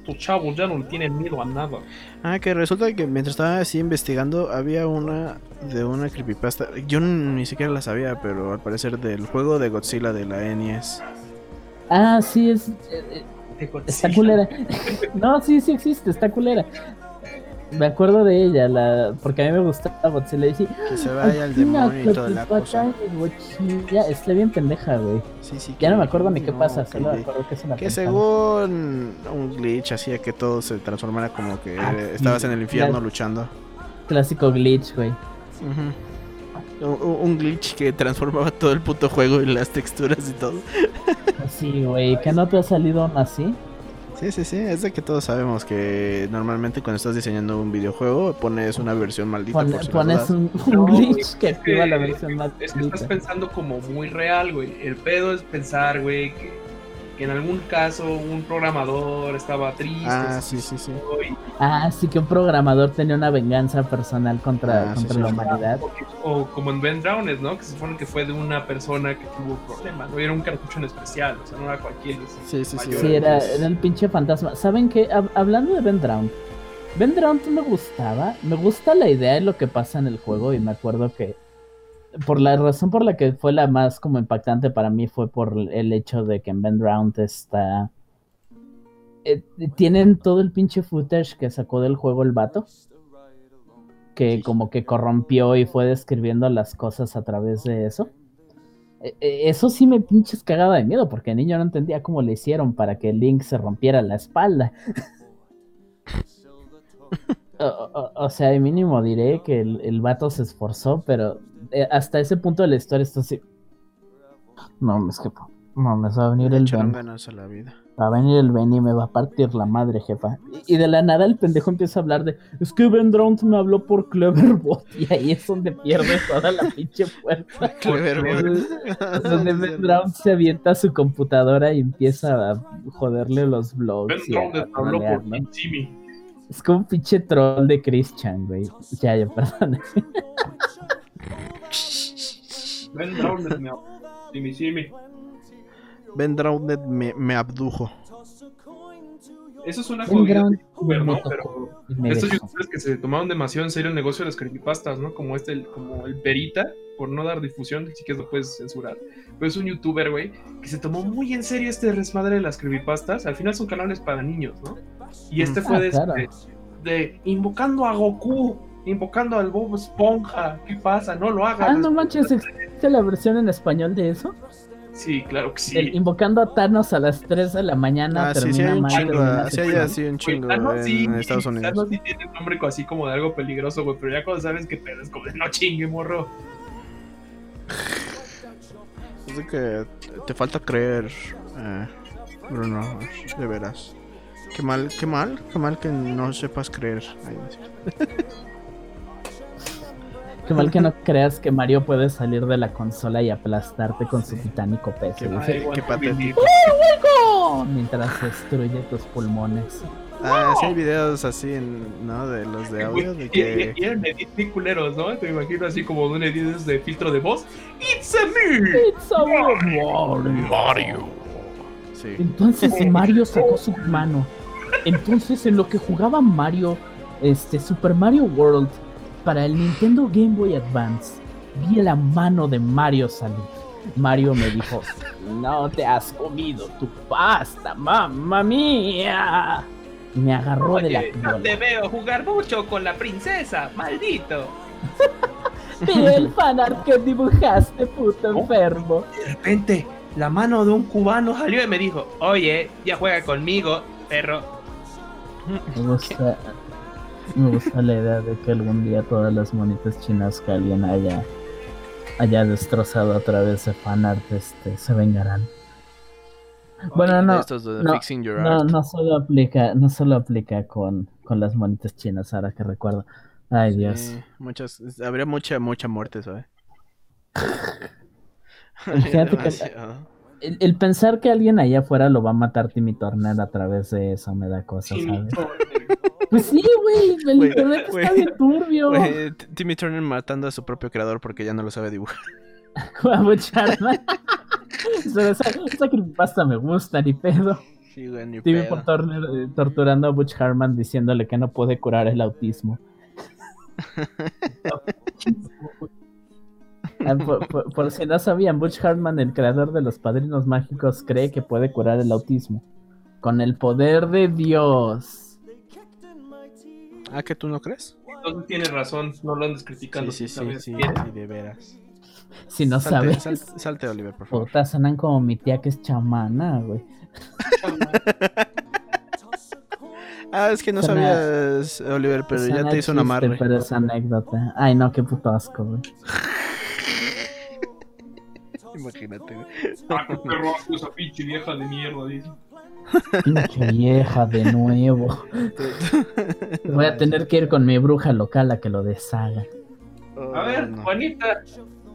Estos chavos ya no le tienen miedo a nada. Ah, que resulta que mientras estaba así investigando, había una de una creepypasta. Yo ni siquiera la sabía, pero al parecer del juego de Godzilla de la NES. Ah, sí, es. eh, eh, Está culera. No, sí, sí existe, está culera. Me acuerdo de ella, la, porque a mí me gustaba Godzilla y decía, Que se vaya al demonio y toda la cosa. Ya, está bien pendeja, güey. Sí, sí, Ya no me acuerdo ni qué no, pasa, que- solo me acuerdo que es una Que pendejada. según un glitch hacía que todo se transformara como que Ah, estabas sí, en el infierno luchando. Clásico glitch, güey. Ujú. Un, un glitch que transformaba todo el puto juego y las texturas y todo. Sí, güey, que no te ha salido aún así. Sí, sí, sí, es de que todos sabemos que normalmente cuando estás diseñando un videojuego pones una versión maldita. Pon- por si las pones un, glitch que es activa que- la versión más Es que estás maldita. pensando como muy real, güey. El pedo es pensar, güey, que, que en algún caso un programador estaba triste. Ah, sí, sí, sí. y- Ah, sí que un programador tenía una venganza personal contra, Ah, contra sí. la humanidad. o, como en Ben Drowned, ¿no? Que se supone que fue de una persona que tuvo problemas, ¿no? Y era un cartucho en especial, o sea, no era cualquiera. Sí, sí, sí. Sí, era, era el pinche fantasma. ¿Saben qué? Hab- hablando de Ben Drowned. Ben Drowned me gustaba. Me gusta la idea de lo que pasa en el juego y me acuerdo que por la razón por la que fue la más como impactante para mí fue por el hecho de que en Ben Drowned está... eh, tienen todo el pinche footage que sacó del juego el vato. que como que corrompió y fue describiendo las cosas a través de eso. E- e- Eso sí me pinches cagaba de miedo, porque el niño no entendía cómo le hicieron para que Link se rompiera la espalda. o, o- o sea, de mínimo diré que el, el vato se esforzó, pero eh, hasta ese punto de la historia está así. No, es que no, me va a venir el Ben. ganas a la vida. Va a venir el Ben y me va a partir la madre, jefa. Y, y de la nada el pendejo empieza a hablar de es que Ben Drowned me habló por Cleverbot. Y ahí es donde pierde toda la pinche fuerza. Clever, Donde- donde Ben Drowned se avienta a su computadora y empieza a joderle los Ben blogs. Drowned habló por. Jimmy. Es como un pinche troll de Christian, güey. Ya, ya, perdón. Ben Drowned me. Ben Drowned me, me abdujo. Eso es una jodida Drowned youtuber, ¿no? Pero estos youtubers que se tomaron demasiado en serio el negocio de las creepypastas, ¿no? Como este, el- como el Perita, por no dar difusión, si quieres lo puedes censurar. Pero es un youtuber, güey, que se tomó muy en serio este desmadre de las creepypastas. Al final son canales para niños, ¿no? Y este Ah, fue de, claro. de, de invocando a Goku, invocando al Bob Esponja. ¿Qué pasa? No lo hagas. Ah, no manches, ¿existe la versión en español de eso? Sí, claro que sí. El invocando a Thanos a las 3 de la mañana. Ah, sí, sí, termina hay un mal, chingo. ah, Sí, así un chingo Thanos en sí, Estados Unidos. Thanos sí tiene un nombre así como de algo peligroso, güey, pero ya cuando sabes que es como de no chingue, morro. Es de que te falta creer, eh, Bruno, de veras. Qué mal, qué mal, qué mal que no sepas creer. Cierto. Qué mal que no creas que Mario puede salir de la consola y aplastarte con su titánico peso. Qué, dice, qué patético. mientras destruye tus pulmones. Ah, sí hay videos así, en, ¿no? De los de audio, de que... y- y eran edits bien culeros, ¿no? Te imagino así como un edit de filtro de voz. ¡It's a me! It's a Mario. Mario. Sí. Entonces Mario sacó su mano. Entonces en lo que jugaba Mario, este Super Mario World para el Nintendo Game Boy Advance, vi la mano de Mario salir. Mario me dijo, no te has comido tu pasta, mamma mía. Y me agarró de la Oye, no te piola. veo jugar mucho con la princesa, maldito. Pero el fanart que dibujaste, puto enfermo. De repente, la mano de un cubano salió y me dijo, oye, ya juega conmigo, perro. Me gusta, me gusta la idea de que algún día todas las monitas chinas que alguien haya, haya destrozado a través de fanart este, se vengarán. Bueno, no, Estos de no, Fixing Your no, Art. no solo aplica, no solo aplica con, con las monitas chinas, ahora que recuerdo. Ay Dios. Muchas, habría mucha, mucha muerte, ¿sabes? Fíjate que-. El, el pensar que alguien allá afuera lo va a matar Timmy Turner a través de eso me da cosas, Sí, ¿sabes? Pues sí, güey, el Güey, internet está bien turbio. Timmy Turner matando a su propio creador porque ya no lo sabe dibujar. a Butch Hartman. Pero esa, esa creepypasta me gusta, ni pedo. Sí, güey, ni Timmy pedo. por Turner, eh, torturando a Butch Hartman diciéndole que no puede curar el autismo. Ah, por, por- por si no sabían, Butch Hartman, el creador de los padrinos mágicos, cree que puede curar el autismo. Con el poder de Dios. Ah, ¿que tú no crees? Entonces tienes razón, no lo andes criticando. Sí, sí, sí, de veras. Si no Salte, sabes, salte, salte, Oliver, por favor. puta, sonan como mi tía que es chamana, güey. Ah, es que no sabías, Oliver, pero ya te hizo un chiste, amarre. Pero es anécdota. Ay, no, qué puto asco, güey. Imagínate, güey. Ah, qué perro asco esa pinche vieja de mierda, dice. Pinche vieja de nuevo. Voy a tener que ir con mi bruja local a que lo deshaga. Oh, A ver, no. Juanita,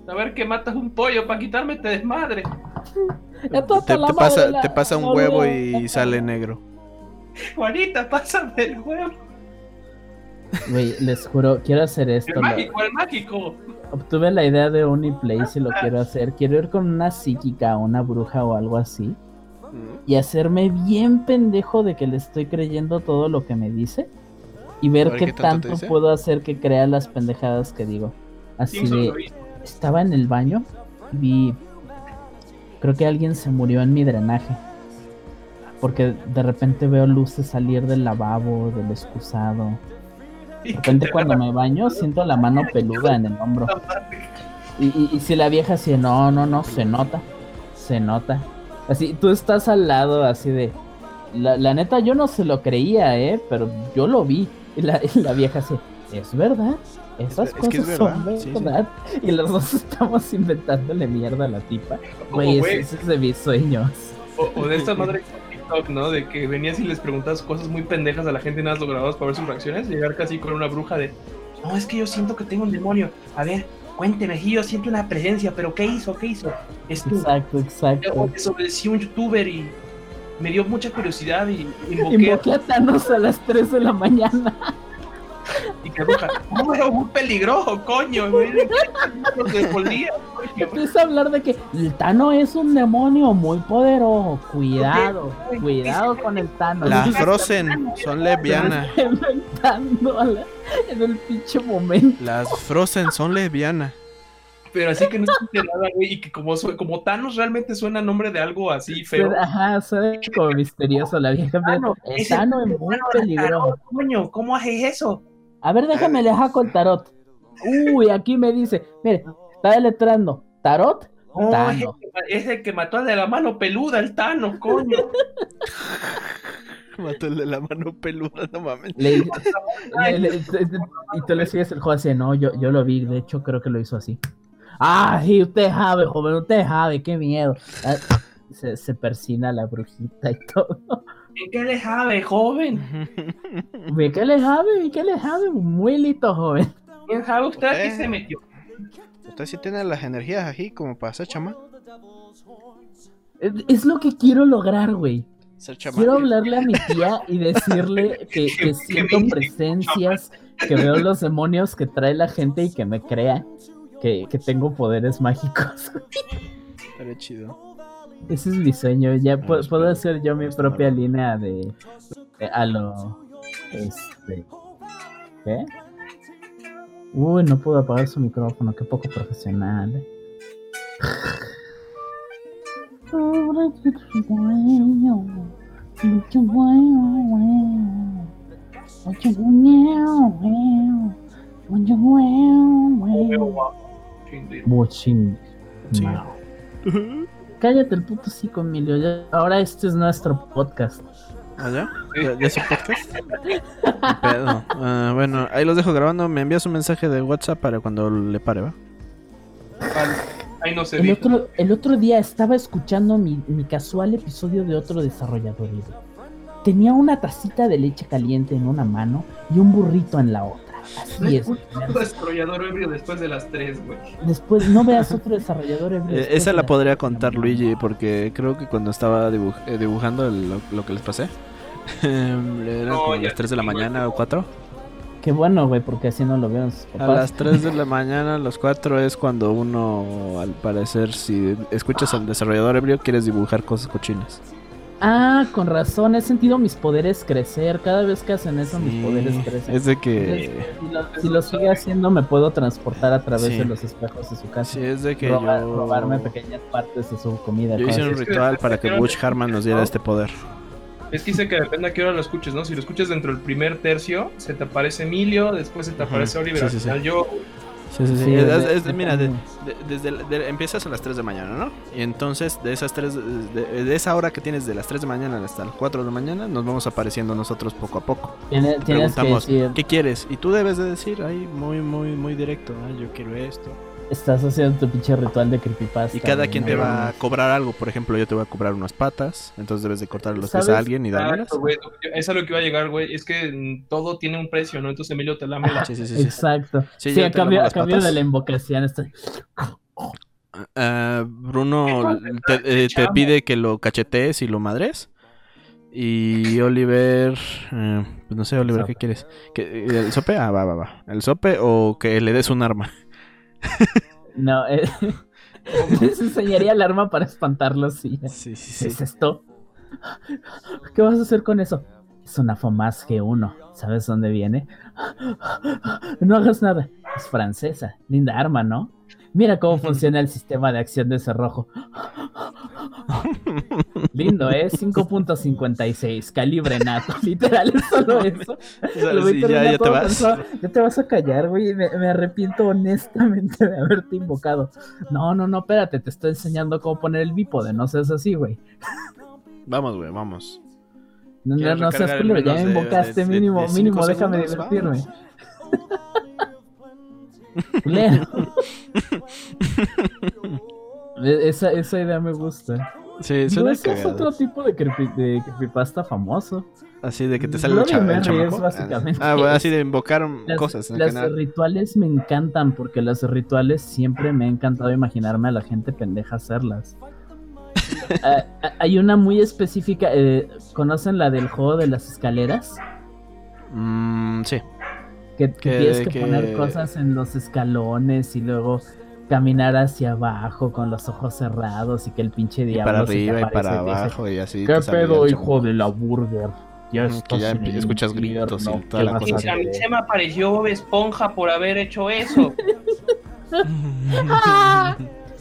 a ver que matas un pollo para quitarme este desmadre. Te, te madre pasa, la- te pasa un huevo y sale negro. Juanita, pásame el huevo. Güey, les juro, quiero hacer El esto. lo- mágico, el mágico. obtuve la idea de Uniplace y lo quiero hacer. Quiero ir con una psíquica, una bruja o algo así. Y hacerme bien pendejo de que le estoy creyendo todo lo que me dice. Y ver qué qué tanto tanto puedo hacer que crea las pendejadas que digo. Así de... estaba en el baño y vi. Creo que alguien se murió en mi drenaje. Porque de repente veo luces salir del lavabo, del excusado. De repente cuando me baño siento la mano peluda en el hombro. Y, y, y si la vieja así, no, no, no, se nota, se nota. Así, tú estás al lado así de... La, la neta yo no se lo creía, ¿eh? Pero yo lo vi. Y la, y la vieja así, es verdad. Esas Es que es cosas verdad, son sí, sí. verdad. Y los dos estamos inventándole mierda a la tipa. Güey, ese es de mis sueños. O, o de esta madre TikTok, ¿no? De que venías y les preguntas cosas muy pendejas a la gente y nada más lo grababas para ver sus reacciones. Llegar casi con una bruja de, no, es que yo siento que tengo un demonio. A ver, cuénteme, yo siento una presencia, pero ¿qué hizo? ¿Qué hizo? Esto. Exacto, exacto. Desobedecí un youtuber y me dio mucha curiosidad y invoqué Invoqué a Thanos a las 3 de la mañana. y que bruja, no, pero muy peligroso, coño. Empieza a hablar de que el Tano es un demonio muy poderoso. Cuidado, cuidado con el Tano. Las Frozen son lesbianas. En el pinche momento. Las Frozen son lesbianas. Pero así que no escuché nada, güey, y que como, como Thanos realmente suena a nombre de algo así feo. Ajá, suena como misterioso la vieja. El es Tano es muy peligroso. Coño, ¿cómo haces eso? A ver, déjame le jaco el tarot. Uy, aquí me dice, mire, está deletrando. ¿Tarot? No, es el, Tano. que, es el que mató al de la mano peluda, el Tano, coño. Mató el de la mano peluda, no mames. Le- le- le- y tú le sigues el juego así, no, yo, yo lo vi, de hecho creo que lo hizo así. Ah, sí, usted sabe, joven, usted sabe, qué miedo. Ah, Se, se persina la brujita y todo. ¿En qué le sabe, joven? ¿Y qué le sabe? ¿Y qué le sabe? Muy listo, joven. ¿Quién sabe usted a qué Eh. se metió? Usted sí tiene las energías aquí como para ser chamán. Es, es lo que quiero lograr, güey. Ser chamán. Quiero hablarle a mi tía y decirle que, que siento presencias, que veo los demonios que trae la gente y que me crea que, que tengo poderes mágicos. Estaría chido. Ese es mi sueño. Ya pu- es puedo verdad. hacer yo mi propia línea de, de- a lo este ¿qué? Uy, no puedo apagar su micrófono, qué poco profesional. ¿eh? Cállate el puto psico, Emilio. ya- Ahora este es nuestro podcast. ¿Ah, ya? ¿Ya, ya es un podcast? Pedo. Ah, bueno, ahí los dejo grabando. Me envías un mensaje de WhatsApp para cuando le pare, ¿va? Vale. Ahí no se El otro, el otro día estaba escuchando mi, mi casual episodio de otro desarrollador. Tenía una tacita de leche caliente en una mano y un burrito en la otra. Así es. Un desarrollador ebrio después de las 3, güey. Después no veas otro desarrollador. ebrio Eh, esa de la podría contar Luigi porque creo que cuando estaba dibuj- eh, dibujando el- lo, lo que les pasé, eran No, como las 3 de la mañana o 4. Qué bueno, güey, porque así no lo vieron sus A papás. las 3 de la mañana, a las 4 es cuando uno, al parecer, si escuchas al desarrollador ebrio, quieres dibujar cosas cochinas. Ah, con razón, he sentido mis poderes crecer. Cada vez que hacen eso, mis poderes crecen. Es de que... Si lo, si lo sigue haciendo, me puedo transportar a través Sí. de los espejos de su casa. Sí, es de que Robar- yo... Robarme pequeñas partes de su comida. Yo hice un ritual para que Butch Harman nos diera este poder. Es que dice que depende a qué hora lo escuches, ¿no? Si lo escuchas dentro del primer tercio, se te aparece Emilio, después se te Ajá, aparece Oliver, sí, al sí, sí. final yo. Sí, sí, sí. Sí, Es- de- es- de- mira, de- de- desde de- empiezas a las 3 de mañana, ¿no? Y entonces de esas 3, de, de esa hora que tienes de las 3 de mañana hasta las 4 de la mañana, nos vamos apareciendo nosotros poco a poco. Tienes que Preguntamos, decir, ¿qué quieres? Y tú debes de decir ahí muy, muy, muy directo, "Ah, yo quiero esto. Estás haciendo tu pinche ritual de creepypasta. Y cada quien te va a cobrar algo. Por ejemplo, yo te voy a cobrar unas patas, entonces debes de cortarle los pies a alguien y dármelas. Exacto, güey. Es a lo que iba a llegar, güey. Es que mm, todo tiene un precio, ¿no? Entonces Emilio te lame la. Sí, sí, sí. sí. Exacto. Sí, Sí, a cambio, a cambio de la invocación. Estoy... Ah, Bruno te, eh, te pide que lo cachetees y lo madres. Y Oliver, eh, pues no sé, Oliver, ¿qué quieres? ¿Que, ¿El sope? Ah, va, va, va. ¿El sope o que le des un arma? No, eh, les enseñaría el arma para espantarlos. Sí. Sí, sí, ¿Qué es esto? ¿Qué vas a hacer con eso? Es una FOMAS G1. ¿Sabes dónde viene? No hagas nada. Es francesa. Linda arma, ¿no? Mira cómo funciona el sistema de acción de cerrojo. Lindo, ¿eh? 5.56, calibre nato. Literal, es solo eso. Lo sí, ya, te vas. Ya te vas a callar, güey. Me, me arrepiento honestamente de haberte invocado. No, no, no, espérate, te estoy enseñando cómo poner el bípode. No seas así, güey. Vamos, güey, vamos. No, no, ¿Quieres no seas culero, ya me invocaste, de- mínimo, de mínimo, déjame segundos? divertirme. Culero. E- esa, esa idea me gusta. Sí, suena ese es otro tipo de, creepy- de creepypasta famoso. Así de que te sale el, Bloody cha- el chamaco. es básicamente Ah, bueno, así de invocar Las, cosas en las canal. rituales me encantan porque las rituales siempre me ha encantado imaginarme a la gente pendeja hacerlas. Ah, ah, hay una muy específica, eh, ¿conocen la del juego de las escaleras? Mm, sí. Que, que Que- tienes que, que- poner cosas en los escalones y luego caminar hacia abajo con los ojos cerrados y que el pinche Y diablo para se te arriba y aparece para te dice, abajo y así. ¿Qué pedo, hijo de la burger? Ya que ya escuchas gritos y toda ¿qué la cosa. A mí hacer?" se me apareció Bob Esponja por haber hecho eso. ¡Ah!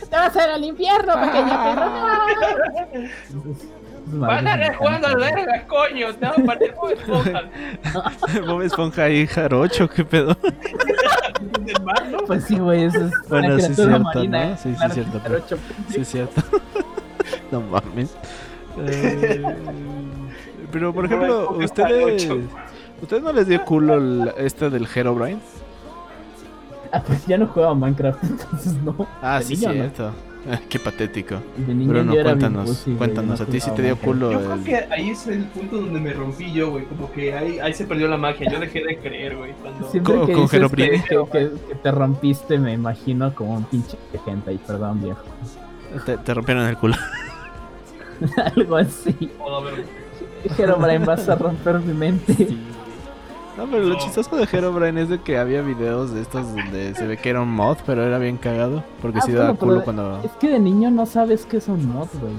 Te vas a ir al infierno, pequeña perra. Van a madres me estar jugando al verga, coño. Te va a Bob Esponja. Bob Esponja y Jarocho, qué pedo. Del mar, ¿no? Pues sí, güey, eso es Bueno, sí es cierto, marina. ¿no? Sí, sí es cierto, pero Sí, es cierto. no mames. Eh, pero, por ejemplo, ¿ustedes. ¿ustedes no les dio culo el, este del Herobrine? Ah, pues ya no jugaba Minecraft, entonces no. Ah, sí, niño no. Qué patético. De niño Pero no, yo era bien cuéntanos, cuéntanos, no a ti sí jugaba te dio culo Yo creo que ahí es el punto donde me rompí yo, güey. Como que ahí, ahí se perdió la magia. Yo dejé de creer, güey. Cuando... Siempre Con- que con dices que, que, que- que te rompiste, me imagino como un pinche gente y perdón, viejo. Te, te rompieron el culo. Algo así. Herobrine, vas a romper mi mente. No, pero lo No. chistoso de Herobrine es de que había videos de estos donde se ve que era un mod, pero era bien cagado. Porque Ah, sí bueno, daba culo cuando... Es que de niño no sabes qué es un mod, güey.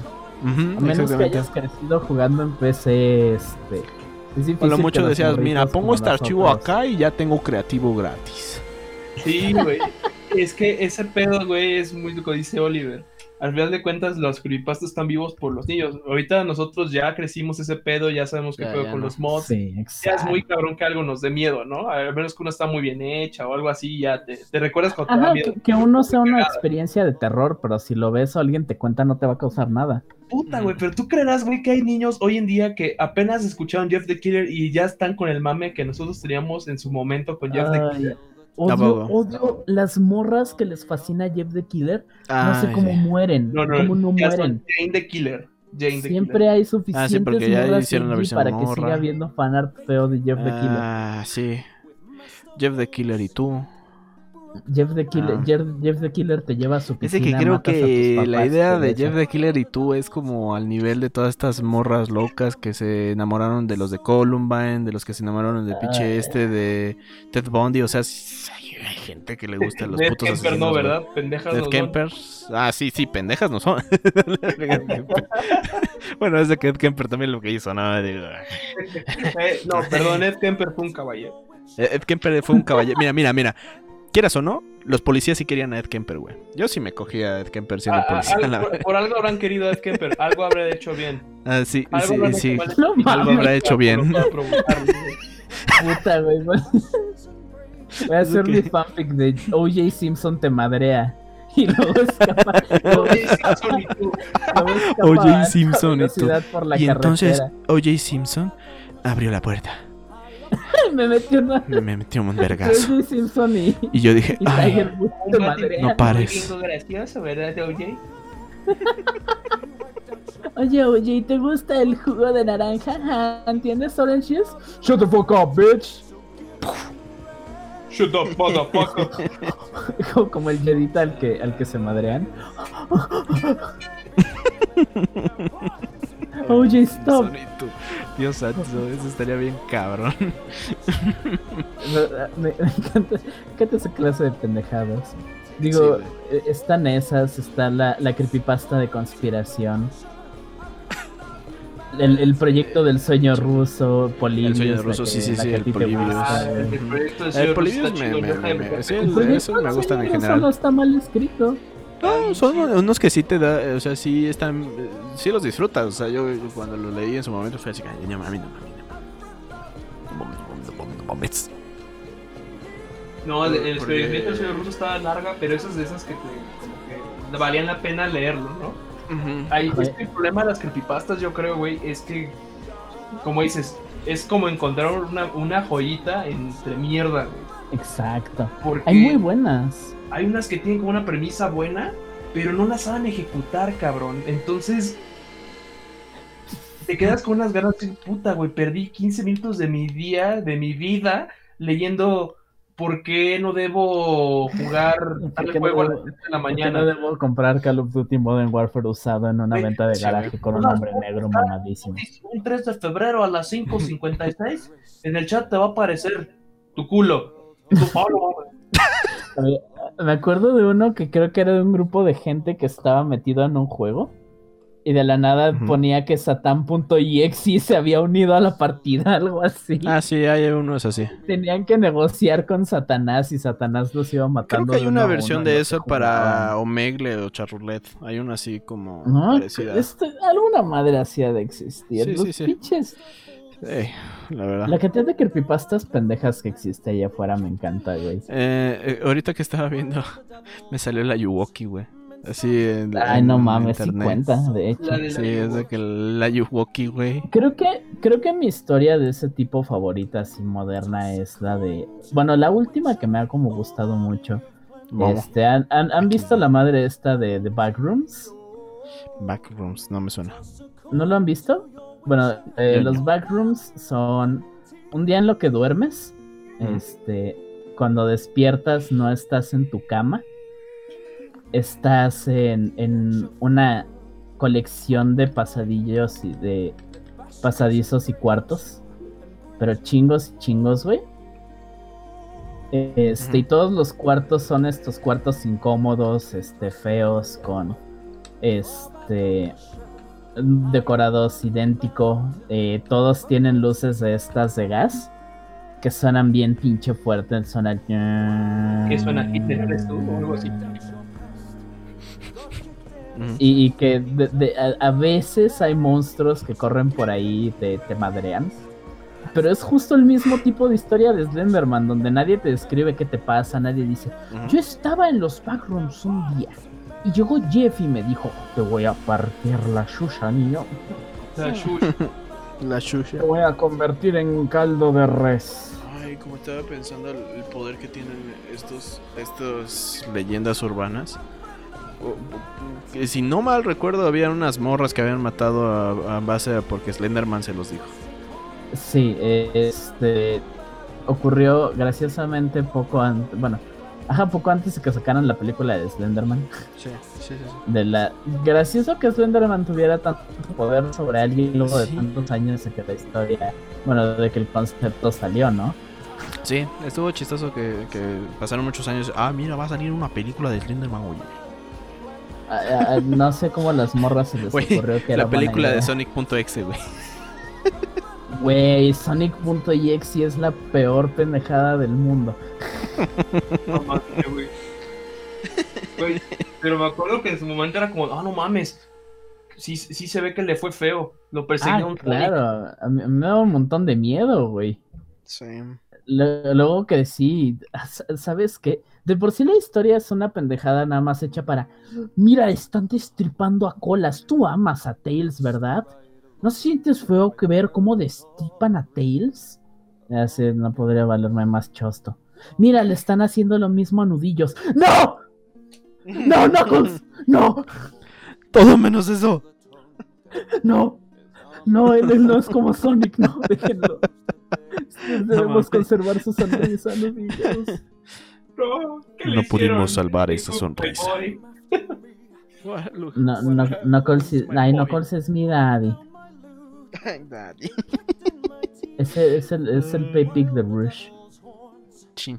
Ujú, A menos que hayas crecido jugando en PC, este. es A lo mucho que decías, mira, pongo este archivo acá y ya tengo creativo gratis. Sí, güey. Es que ese pedo, güey, es muy lo que dice Oliver. Al final de cuentas, los creepypastas están vivos por los niños. Ahorita nosotros ya crecimos ese pedo, ya sabemos qué pedo con no. los mods. Sí, Ya exacto. es muy cabrón que algo nos dé miedo, ¿no? A menos que uno está muy bien hecha o algo así, ya te, te recuerdas cuando te da Ajá, miedo. que, que uno sea una experiencia de terror, pero si lo ves o alguien te cuenta no te va a causar nada. Puta, güey, pero tú creerás, güey, que hay niños hoy en día que apenas escucharon Jeff the Killer y ya están con el mame que nosotros teníamos en su momento con Jeff the Killer. Odio, odio las morras que les fascina Jeff the Killer. No Ah, sé cómo mueren. No, no, cómo no mueren. Jane the Killer. Jane the Siempre Killer. hay suficientes Ah, porque ya morras hicieron la CG versión para que siga habiendo fanart feo de Jeff the Killer. Ah, sí. Jeff the Killer y tú. Jeff the Killer, Ah. Jeff, Jeff the Killer te lleva a su piscina. de que creo que papás, la idea de. Jeff the Killer y tú es como al nivel de todas estas morras locas que se enamoraron de los de Columbine, de los que se enamoraron de pinche este de Ted Bundy. O sea, sí, hay, gente que le gusta los putos Kemper no, asesinos, güey. ¿verdad? Pendejas no son. Kemper. Ah, sí, sí, pendejas no son. bueno, es de que Ed Kemper también lo que hizo, ¿no? Digo, Eh, no, perdón, Ned Kemper fue un caballero. Ed Kemper fue un caballero. Mira, mira, mira. Quieras o no, los policías sí querían a Ed Kemper, güey. Yo sí me cogía a Ed Kemper siendo Ah, ah, policía. algo- la por, por algo habrán querido a Ed Kemper, algo habrá hecho bien. Ah, sí, Algo sí, sí. No Algo habrá hecho bien. Puta, güey. Voy a hacer que- mi fanfic de O.J. Simpson te madrea. Y luego escapa. Oye, Simpson y tú. O.J. Simpson y tú. Y entonces. O.J. Simpson abrió la puerta. me metió una. Me me metió un vergazo. Y, Y yo dije, y ay, madrea. No pares. Gracioso, ¿verdad, OJ? Oye, oye, ¿te gusta el jugo de naranja? ¿Entiendes, Orange Juice? Shut the fuck up, bitch. Shut up, motherfucker. Como- Como el Jedita al que, al que se madrean. Oye, stop. Dios santo, eso estaría bien cabrón. Me, me encanta, me encanta esa clase de pendejadas. Digo, Sí, eh, están esas, está la, la creepypasta de conspiración. El, el proyecto del sueño ruso, Polybius. sueño ruso, que- sí, sí, sí, el gusta, Ah, güey. el proyecto me, me, deja de me- me- meter- sí, El el- proyecto eso me del gustan en sueño ruso general. No está mal escrito. No, son chido. unos que sí te da, o sea, sí están, eh, sí los disfrutas. O sea, yo yo cuando lo leí en su momento fue así, ay, no mames, no mames, no mames, no mames, no mames, no mames". No, el, el Porque- experimento del señor ruso estaba larga, pero esas de esas que te, como que valían la pena leerlo, ¿no? Ahí, Ajá. es que el problema de las creepypastas, yo creo, güey, es que, como dices, es como encontrar una, una joyita entre mierda, güey. Exacto. Porque Hay muy buenas. Hay unas que tienen como una premisa buena, pero no la saben ejecutar, cabrón. Entonces, te quedas con unas ganas de puta, güey. Perdí 15 minutos de mi día, de mi vida, leyendo por qué no debo jugar ¿Por tal qué no juego a las 7 de la ¿Por qué mañana. no debo comprar Call of Duty Modern Warfare usado en una venta de garaje con un hombre negro mamadísimo? Un 3 de febrero a las 5.56, en el chat te va a aparecer tu culo. Y tú, "Ah, no mames". Me acuerdo de uno que creo que era de un grupo de gente que estaba metido en un juego y de la nada Ujú. ponía que Satan.exe se había unido a la partida, algo así. Ah, sí, hay unos así. Tenían que negociar con Satanás y Satanás los iba Creo matando. que hay una versión de eso para. Omegle o Charroulette. Hay una así como No, parecida. este- alguna madre hacía de existir. Sí, Los sí, sí. pinches- La verdad. La cantidad de creepypastas pendejas que existe allá afuera me encanta, güey. Eh, eh, ahorita que estaba viendo, me salió la Yuwoki, güey. Así en, Ay, en no mames, sí internet. cuenta, de hecho. La de la Sí, es de que la Yuwoki, güey. Creo que, creo que mi historia de ese tipo favorita así moderna es la de. Bueno, la última que me ha como gustado mucho. Este, ¿han, han, han visto la madre esta de The Backrooms? Backrooms, no me suena. ¿No lo han visto? Bueno, eh, los backrooms son un día en lo que duermes. Ujú. Este, cuando despiertas no estás en tu cama. Estás en, en una colección de pasadillos y de pasadizos y cuartos. Pero chingos y chingos, güey. Este, y todos los cuartos son estos cuartos incómodos, este, feos, con este decorados idéntico. eh, todos tienen luces de estas de gas que suenan bien pinche fuerte. Suena. ¿Qué suena Hitler? ¿Eres tú o algo así? Ujú. Y, y que de- de- a, a veces hay monstruos que corren por ahí y te, te madrean. Pero es justo el mismo tipo de historia de Slenderman, donde nadie te describe qué te pasa, nadie dice, yo estaba en los backrooms un día. Y llegó Jeff y me dijo, te voy a partir la shusha, niño. La shush. La Shusha. Te voy a convertir en caldo de res. Ay, como estaba pensando el, poder que tienen estos, estos leyendas urbanas. Que si no mal recuerdo, había unas morras que habían matado a, a base de porque Slenderman se los dijo. Sí, eh, este ocurrió graciosamente poco antes, bueno, ajá, poco antes de que sacaran la película de Slenderman. Sí, sí, sí. De la gracioso que Slenderman tuviera tanto poder sobre alguien luego de tantos años de que la historia, bueno, de que el concepto salió, ¿no? Sí, estuvo chistoso que, que pasaron muchos años. Ah, mira, va a salir una película de Slenderman, oye. A- a- no sé cómo a las morras se les Güey, ocurrió que era la película de. Sonic.exe, güey. Güey, Sonic.exe es la peor pendejada del mundo. No mames, güey. Güey, Pero me acuerdo que en su momento era como, ah, no mames. Sí, sí se ve que le fue feo. Lo perseguía Ah, un claro, a mí- me da un montón de miedo, güey. Sí. Luego crecí, s- ¿sabes qué? De por sí la historia es una pendejada nada más hecha para, mira, están destripando a colas, tú amas a Tails, ¿verdad? ¿No sientes feo que ver cómo destripan a Tails? Así no podría valerme más chosto. Mira, le están haciendo lo mismo a nudillos. ¡No! ¡No, Knuckles! ¡No! Todo menos eso. ¡No! No, él, él no es como Sonic, no, déjenlo. Debemos mames. conservar su sonrisa, nudillos. No, ¿qué le No pudimos salvar esa sonrisa. No, no, Knuckles, es- ay, Knuckles es mi daddy. Ese es el, es el Pig de Bruce. Sí,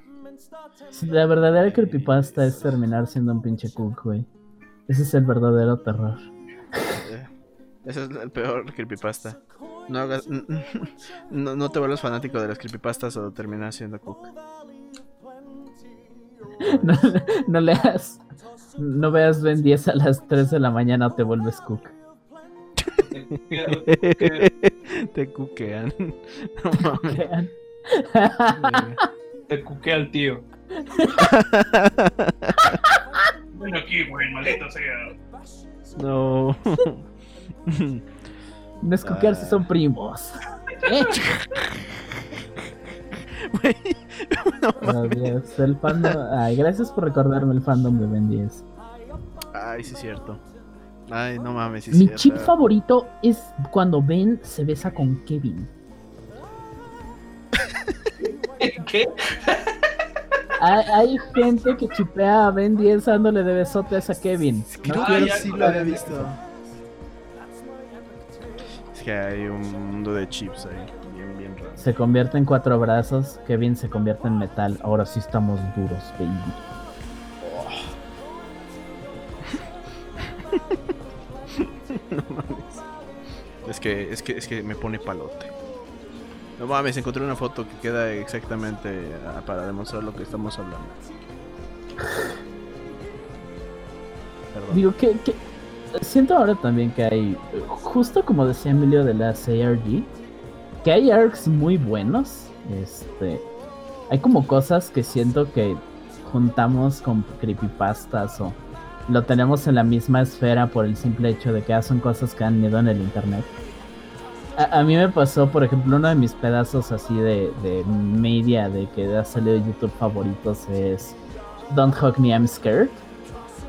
la verdadera creepypasta es terminar siendo un pinche cook, güey. Ese es el verdadero terror. Eh, Ese es el peor creepypasta. No hagas. No, no te vuelvas fanático de las creepypastas o terminas siendo cook. No, no leas, No veas Ben 10 a las 3 de la mañana o te vuelves cook. Te cuquean. No mames. Te cuquea al tío. Ven aquí, güey, maldito sea. No. No es cookear si son primos. Eh, Güey, no oh, mames. Dios, el fandom. Ay, gracias por recordarme el fandom de Ben 10. Ay, sí es cierto. Ay, no mames, sí es Mi cierto. chip favorito es cuando Ben se besa con Kevin. ¿Qué? Hay, hay gente que chipea a Ben 10 dándole de besotes a Kevin. Creo ¿no? que Ah, ya, sí lo había visto. Es que hay un mundo de chips ahí. Bien, bien raro. Se convierte en cuatro brazos. Kevin se convierte en metal. Ahora sí estamos duros, baby. Es que, es que, es que me pone palote. No mames, encontré una foto que queda exactamente ah, para demostrar lo que estamos hablando. Digo que, siento ahora también que hay, justo como decía Emilio de las ARG, que hay arcs muy buenos. Este, hay como cosas que siento que juntamos con creepypastas o lo tenemos en la misma esfera por el simple hecho de que hacen cosas que han ido en el internet. A, a mí me pasó, por ejemplo, uno de mis pedazos así de, de media de que ha salido de YouTube favoritos es Don't Hug Me, I'm Scared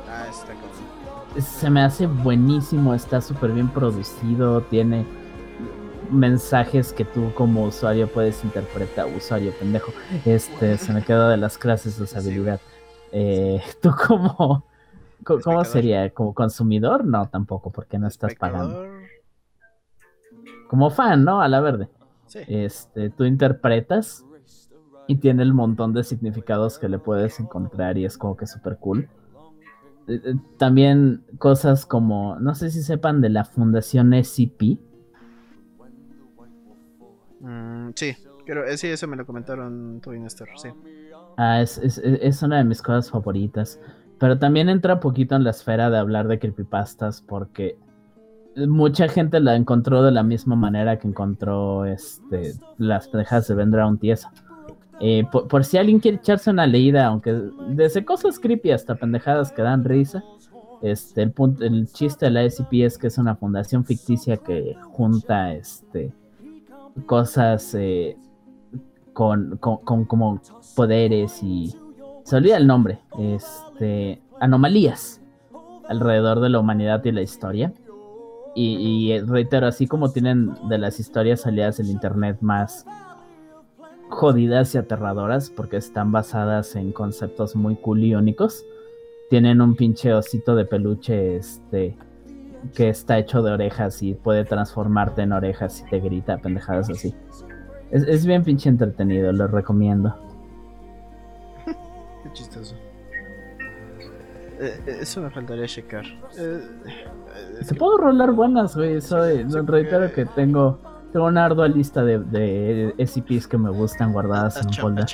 Ah, está cabrón. se me hace buenísimo, está súper bien producido, tiene mensajes que tú como usuario puedes interpretar, usuario pendejo, este, se me quedó de las clases de usabilidad. Eh, tú como, co- ¿cómo sería? ¿Como consumidor? No, tampoco, porque no estás pagando. Como fan, ¿no? A la verde. Sí. Este, tú interpretas y tiene el montón de significados que le puedes encontrar y es como que súper cool. Eh, eh, También cosas como, no sé si sepan de la fundación SCP. Mm, sí, creo, eh, sí, eso me lo comentaron tú y Néstor, sí. Ah, es, es- es- una de mis cosas favoritas. Pero también entra poquito en la esfera de hablar de creepypastas porque mucha gente la encontró de la misma manera que encontró este, las pendejadas de Ben Drown Tiesa. Eh, por, si alguien quiere echarse una leída, aunque desde cosas creepy hasta pendejadas que dan risa, este, el, punto, el chiste de la SCP es que es una fundación ficticia que junta este, cosas eh, con, con, con como poderes y se olvida el nombre, este, anomalías alrededor de la humanidad y la historia. Y, reitero, así como tienen de las historias salidas del internet más jodidas y aterradoras, porque están basadas en conceptos muy únicos, tienen un pinche osito de peluche, este, que está hecho de orejas y puede transformarte en orejas y te grita pendejadas así. Es, es bien pinche entretenido, lo recomiendo. Qué chistoso. Eh, eh, eso me faltaría checar. Eh, Se puedo rolar buenas, güey. Soy, Sí, reitero que tengo, tengo una ardua lista de, de SCPs que me gustan guardadas en un folder.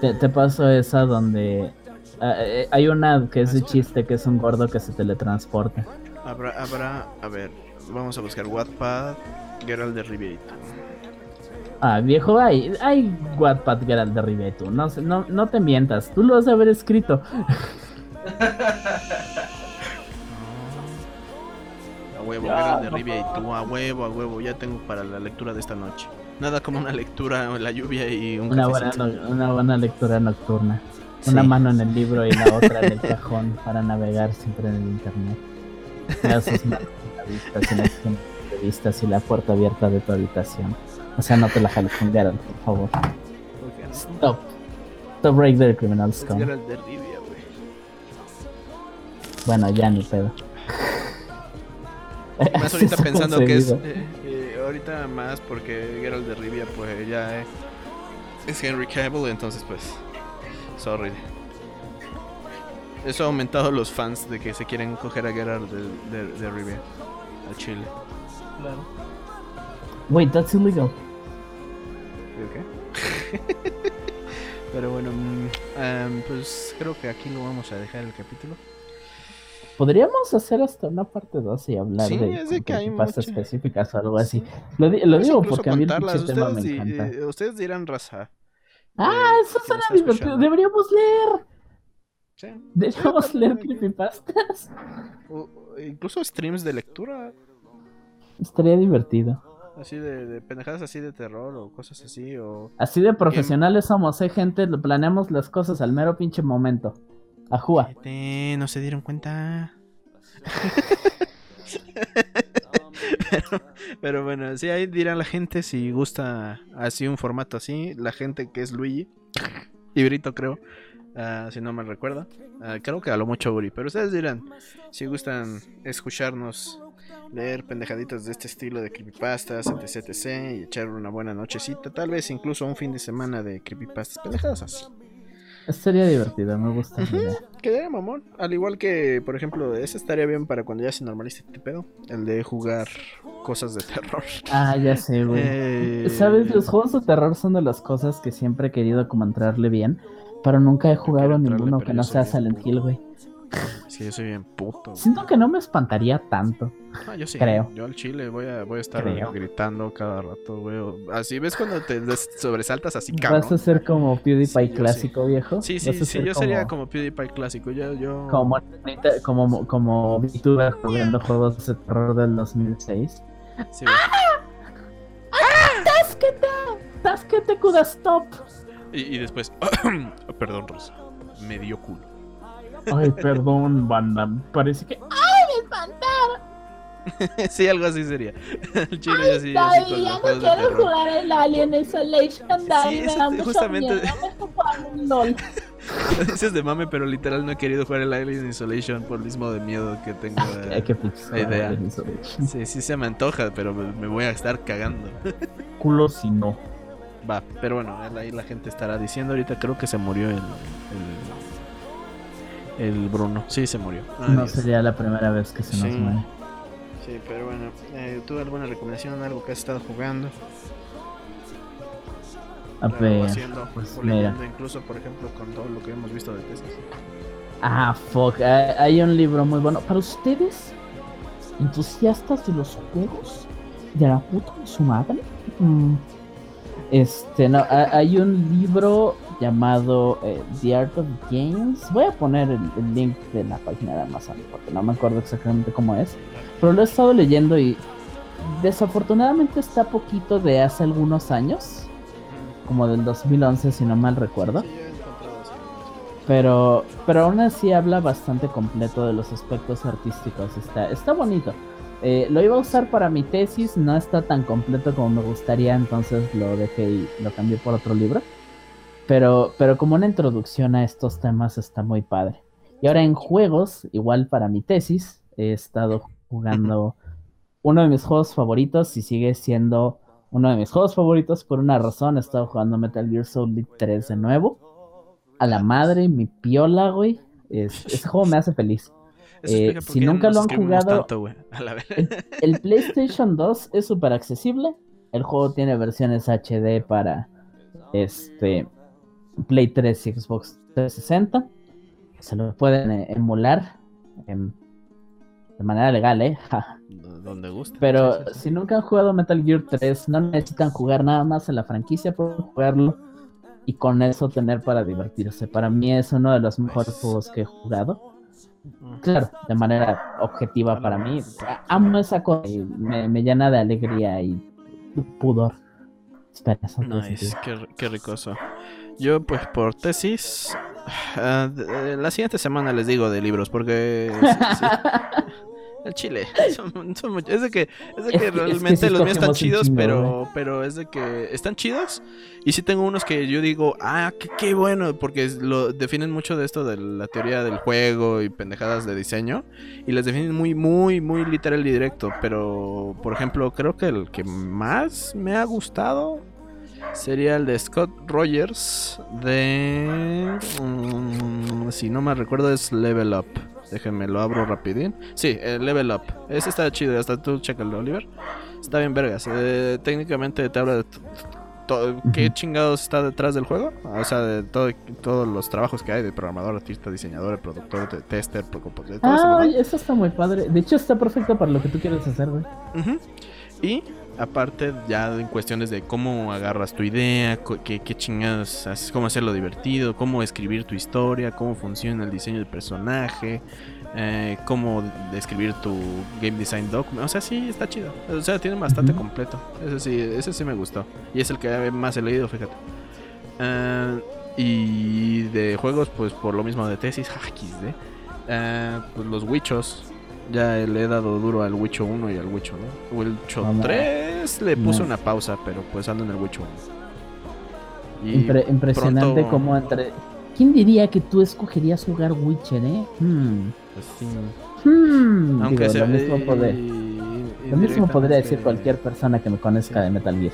Te, te paso esa donde eh, hay una que es de chiste, que es un gordo que se teletransporta. Habrá, habrá, a ver, vamos a buscar Wattpad, Geralt de Ribeito. Ah, viejo, hay, hay Wattpad Geralt de Ribetu. No, sé- no, no te mientas, tú lo has de haber escrito. A huevo, Geralt de no. Ribeito, a huevo, a huevo, ya tengo para la lectura de esta noche. Nada como una lectura en la lluvia y un Una buena, no- una buena lectura nocturna. Una Sí. mano en el libro y la otra en el cajón para navegar siempre en el internet. Gracias, la vista, sin y la puerta abierta de tu habitación. O sea, no te la jales con Geralt, por favor. Stop. Stop break the criminal scum. Geralt de Rivia, güey. Bueno, ya ni pedo. Más ahorita pensando que es. eh, eh, ahorita más porque Geralt de Rivia, pues ya eh, es Henry Cavill, entonces pues. Sorry. Eso ha aumentado los fans de que se quieren coger a Geralt de, de, de Rivia. Al chile. Claro. Wait, that's illegal. Pero bueno, em, pues creo que aquí lo vamos a dejar el capítulo. Podríamos hacer hasta una parte 2 y hablar Sí, de, de que hay mucha- específicas o algo así. Lo, di- lo Pues digo porque a mí el pinche tema me ustedes, encanta. eh, ustedes dirán raza. Ah, eh, eso que suena divertido. Deberíamos leer. Sí. Deberíamos Sí, leer creepypastas. O incluso streams de lectura, Estaría divertido. Así de, de pendejadas así de terror o cosas así, o... Así de profesionales somos, eh, gente. Planeamos las cosas al mero pinche momento. Ajúa. Cállate, no se dieron cuenta. pero, pero bueno, sí, ahí dirán la gente si gusta así un formato así. La gente que es Luigi y Brito, creo, ah, si no me recuerdo. Ah, creo que a lo mucho Uri, pero ustedes dirán si gustan escucharnos leer pendejaditas de este estilo de creepypastas, etc, etc, y echar una buena nochecita, tal vez incluso un fin de semana de creepypastas, pendejadas así. Estaría divertido, me gusta. la idea. Quedaría mamón. Al igual que, por ejemplo, ese estaría bien para cuando ya se normalice este pedo. El de jugar cosas de terror. Ah, ya sé, güey. Eh, ¿Sabes? Los juegos de terror son de las cosas que siempre he querido como entrarle bien, pero nunca he jugado entrarle, ninguno que no sea Silent. Hill, güey. Sí, yo soy bien puto. Siento que no me espantaría tanto. Ah, yo sí. creo. Yo al chile voy a, voy a estar Creo. gritando cada rato, güey. Así ves cuando te sobresaltas así, cabrón. Vas a ser como PewDiePie Sí, clásico, viejo. Sí, sí, sí. ser Yo sería como PewDiePie clásico. Yo, yo... como como como VTuber jugando juegos de terror del 2006. Sí, güey. ¡Táskete! ¡Táskete, Kuda Stop! y, y después... Perdón, Rosa. Me dio culo. Ay, perdón, banda. Parece que. sí, algo así sería. El sí, sí Ay, con ya los no quiero jugar el Alien Isolation, Dani, me eso da mucho justamente- miedo. Lo dices de mame, pero literal no he querido jugar el Alien Isolation por el mismo de miedo que tengo. eh. Ay, qué pinches La idea. Isolation. Sí, sí se me antoja, pero me, me voy a estar cagando. Culo si no. Va, pero bueno, ahí la gente estará diciendo ahorita creo que se murió el el, el Bruno. Sí, se murió. No sería la primera vez que se nos Sí. muere. Sí, pero bueno, eh, ¿tú alguna recomendación, algo que has estado jugando? A ver, haciendo, pues mira. incluso por ejemplo con todo lo que hemos visto de Tesla. Ah, fuck. Hay hay un libro muy bueno. Para ustedes, entusiastas de los juegos, de la puta de su madre. mm, Este, no, ha- hay un libro llamado eh, The Art of Games. Voy a poner el, el link de la página de Amazon porque no me acuerdo exactamente cómo es. Pero lo he estado leyendo y desafortunadamente está poquito de hace algunos años, como del 2011 si no mal recuerdo. Pero, pero aún así habla bastante completo de los aspectos artísticos. Está, está bonito. Eh, lo iba a usar para mi tesis, no está tan completo como me gustaría, entonces lo dejé y lo cambié por otro libro. Pero, pero como una introducción a estos temas está muy padre. Y ahora en juegos, igual para mi tesis, he estado jugando uno de mis juegos favoritos y sigue siendo uno de mis juegos favoritos por una razón. He estado jugando Metal Gear Solid 3 de nuevo a la madre, mi piola, güey. Es- ese juego me hace feliz. Eh, si nunca lo han jugado- tanto, güey. A la vez. El, el PlayStation 2 es súper accesible. El juego tiene versiones HD para este Play 3 y Xbox 360. Se lo pueden eh, emular em, de manera legal, ¿eh? Ja. Donde guste. Pero Sí, sí, sí. si nunca han jugado Metal Gear 3, no necesitan jugar nada más en la franquicia, pueden jugarlo y con eso tener para divertirse. Para mí es uno de los mejores Pues- juegos que he jugado. Claro, de manera objetiva para mí. Amo esa cosa y me, me llena de alegría y pudor. Espera, eso no sentido. qué, ricoso. Yo, pues, por tesis. de- la siguiente semana les digo de libros, porque. sí, sí. El chile. son- son es de que, es de Es que que- es que realmente los míos están chidos, pero, pero es de que están chidos. Y sí tengo unos que yo digo, ah, qué, qué bueno, porque lo definen mucho de esto de la teoría del juego y pendejadas de diseño. Y les definen muy, muy, muy literal y directo. Pero, por ejemplo, creo que el que más me ha gustado sería el de Scott Rogers de... mm, si no me recuerdo es Level Up. Déjenme, lo abro rapidín. Sí, el Level Up. Ese está chido, hasta tú chécalo, Oliver. Está bien vergas. Eh, técnicamente te habla de... ¿qué chingados está detrás del juego? O sea, de todo, todos los trabajos que hay de programador, artista, diseñador, productor, de tester, eso, Ah, oye, eso está muy padre. De hecho, está perfecto para lo que tú quieres hacer, güey. Ujú. Y aparte, ya en cuestiones de cómo agarras tu idea, qué, qué chingados haces, cómo hacerlo divertido, cómo escribir tu historia, cómo funciona el diseño del personaje, eh, cómo describir tu game design document. O sea, sí, está chido. O sea, tiene bastante completo. Ese sí, ese sí me gustó. Y es el que más he leído, fíjate. Ah, y de juegos, pues por lo mismo de tesis, XD. Ah, pues los Wichos. Ya le he dado duro al Wicho 1 y al Wicho 2. O el Wicho No, no. 3 le puse No. una pausa, pero pues ando en el Wicho 1. Y Impre- impresionante pronto- cómo entre... ¿Quién diría que tú escogerías jugar Witcher, eh? Hmm. pues, sí. Hmm. Aunque Digo, sea- lo mismo, poder- lo mismo podría decir cualquier persona que me conozca Sí. de Metal Gear.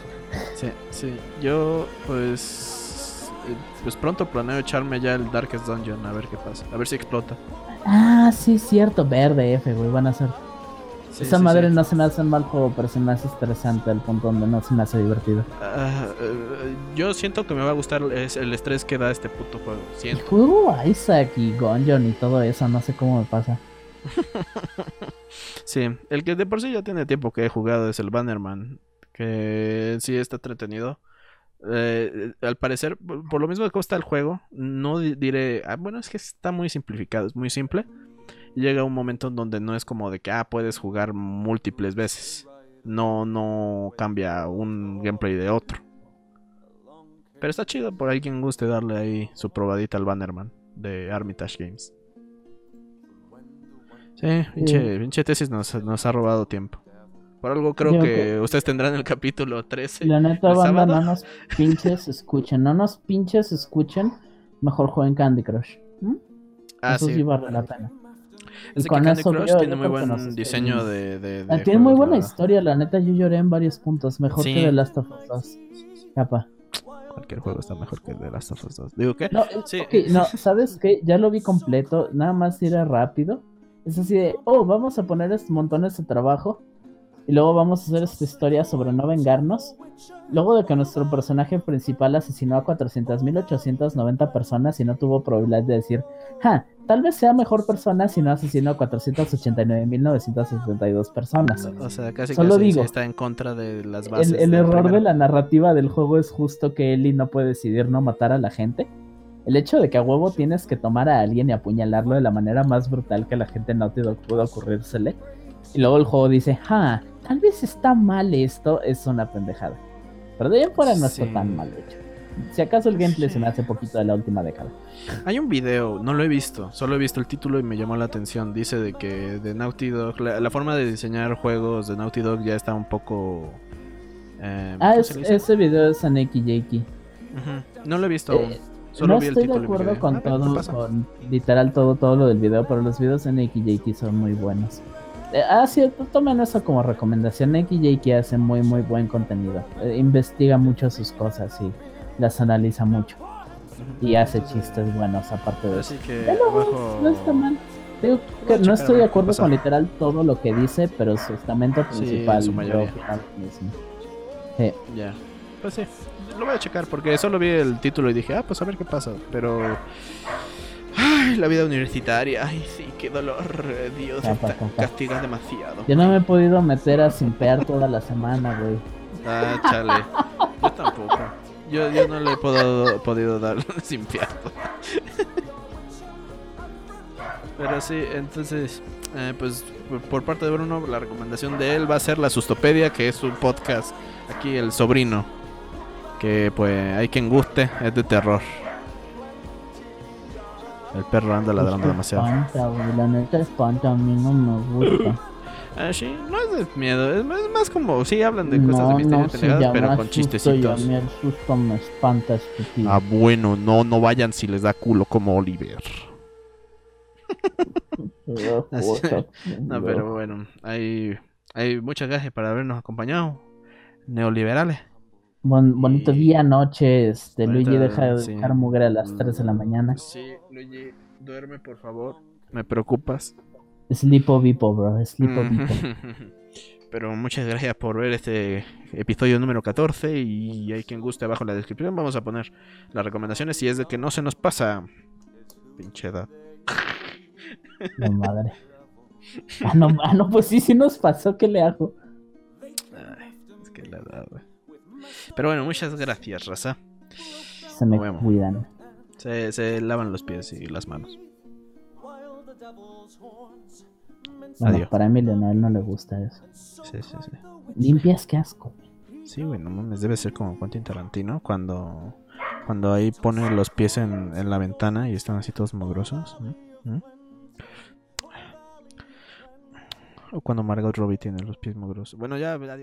Sí, sí. Yo, pues. eh, Pues pronto planeo echarme ya el Darkest Dungeon a ver qué pasa. A ver si explota. Ah, sí, cierto. Verde F, güey. Van a ser. Sí, Esa sí, madre sí. no se me hace mal juego, pero se me hace estresante al punto donde no se me hace divertido. Ah, eh, yo siento que me va a gustar es el estrés que da este puto juego. Y Siento. juego Isaac y Gungeon y todo eso, no sé cómo me pasa. Sí, el que de por sí ya tiene tiempo que he jugado es el Bannerman. Que sí está entretenido. Eh, al parecer, por por lo mismo que cuesta el juego, no di- diré. ah, bueno, es que está muy simplificado, es muy simple. Llega un momento en donde no es como de que ah, puedes jugar múltiples veces. No, no cambia un gameplay de otro. Pero está chido por ahí quien guste darle ahí su probadita al Bannerman de Armitage Games. Sí, pinche, tesis nos, nos ha robado tiempo. Por algo creo que que- ustedes tendrán el capítulo 13. La neta, ¿El banda, sábado? no nos pinches escuchen. No nos pinches escuchen. Mejor jueguen Candy Crush. ¿Mm? Ah, eso sí, sí. vale la pena. Es que con Candy eso Crush yo- tiene yo muy buen diseño de, de, Ah, de tiene muy buena verdad. historia, la neta. Yo lloré en varios puntos. Mejor Sí. que The Last of Us 2. Capa. Cualquier juego está mejor que The Last of Us 2. Digo, ¿qué? No, Sí. ok, no, ¿sabes qué? Ya lo vi completo, nada más era rápido. Es así de, oh, vamos a poner montones de trabajo y luego vamos a hacer esta historia sobre no vengarnos. Luego de que nuestro personaje principal asesinó a 400.890 personas y no tuvo probabilidad de decir, ja, tal vez sea mejor persona si no asesinó a 489.972 personas. O sea, casi Solo casi digo, está en contra de las bases. El, error de la narrativa del juego es justo que Ellie no puede decidir no matar a la gente. El hecho de que a huevo tienes que tomar a alguien y apuñalarlo de la manera más brutal que la gente en Naughty Dog pudo ocurrírsele. Y luego el juego dice, ja, tal vez está mal esto, es una pendejada. Pero de ahí en fuera no está Sí. tan mal hecho. Si acaso el gameplay Sí. se me hace poquito de la última década. Hay un video, no lo he visto, solo he visto el título y me llamó la atención. Dice de que de Naughty Dog, la, la forma de diseñar juegos de Naughty Dog ya está un poco... eh, Ah, ese video es Aneki Jakey. Ujú, No lo he visto Eh, aún. Solo no vi el estoy de acuerdo con "Ah, ¿qué todo, pasa?". con literal todo, todo lo del video, pero los videos de Neki Jakey son muy buenos. Eh, ah, sí, t- tomen eso como recomendación. Jakey hace muy, muy buen contenido. Eh, investiga mucho sus cosas y las analiza mucho. Y hace chistes buenos aparte de eso. Que... Güey, ojo- no está mal. Digo que no estoy de acuerdo con literal todo lo que dice, pero su estamento Sí, principal en su yo mayoría. Sí. Ya. Pues sí. Lo voy a checar porque solo vi el título y dije, ah, pues a ver qué pasa. Pero. Ay, la vida universitaria. Ay, sí, qué dolor. Dios, Capa, está- capa. castiga demasiado. Yo no me he podido meter a simpear toda la semana, güey. Ah, chale. Yo tampoco. Yo, yo no le he podido, podido dar fiado. Pero sí, entonces, eh, pues por- por parte de Bruno, la recomendación de él va a ser la Sustopedia, que es un podcast aquí, el sobrino. Que pues hay quien guste, es de terror. El perro anda ladrando demasiado. Espanta, güey, la neta espanta, a mí no me gusta. Ah, sí, no es de miedo, es más, es más como, sí, hablan de cosas de no, misterio no pero con susto y a chistecitos. mí el susto me espanta, estúpido. Ah, bueno, no, no vayan si les da culo como Oliver. No, no. pero bueno, hay, hay muchas gracias para habernos acompañado. Neoliberales. Bon- bonito y- día, noche, este, Luigi deja de sí. dejar mugre a las 3 de la mañana. Sí, Luigi, duerme por favor. Me preocupas. Slipo Vipo, bro, Slipo Vipo. pero muchas gracias por ver este episodio número 14 y hay quien guste abajo en la descripción. Vamos a poner las recomendaciones si es de que no se nos pasa. Pinche edad. La madre. Ah, no, ah, no, pues sí, sí nos pasó. ¿Qué le hago? Pero bueno, muchas gracias, raza. Se me Nos cuidan. Se, se lavan los pies y las manos. Bueno, Adiós. para a él no le gusta eso. Sí, sí, sí. Limpias, qué asco. Sí, güey, no mames, debe ser como Quentin Tarantino cuando cuando ahí pone los pies en, en la ventana y están así todos mugrosos. ¿Mm? ¿Mm? O cuando Margot Robbie tiene los pies mugrosos. Bueno, ya, adiós.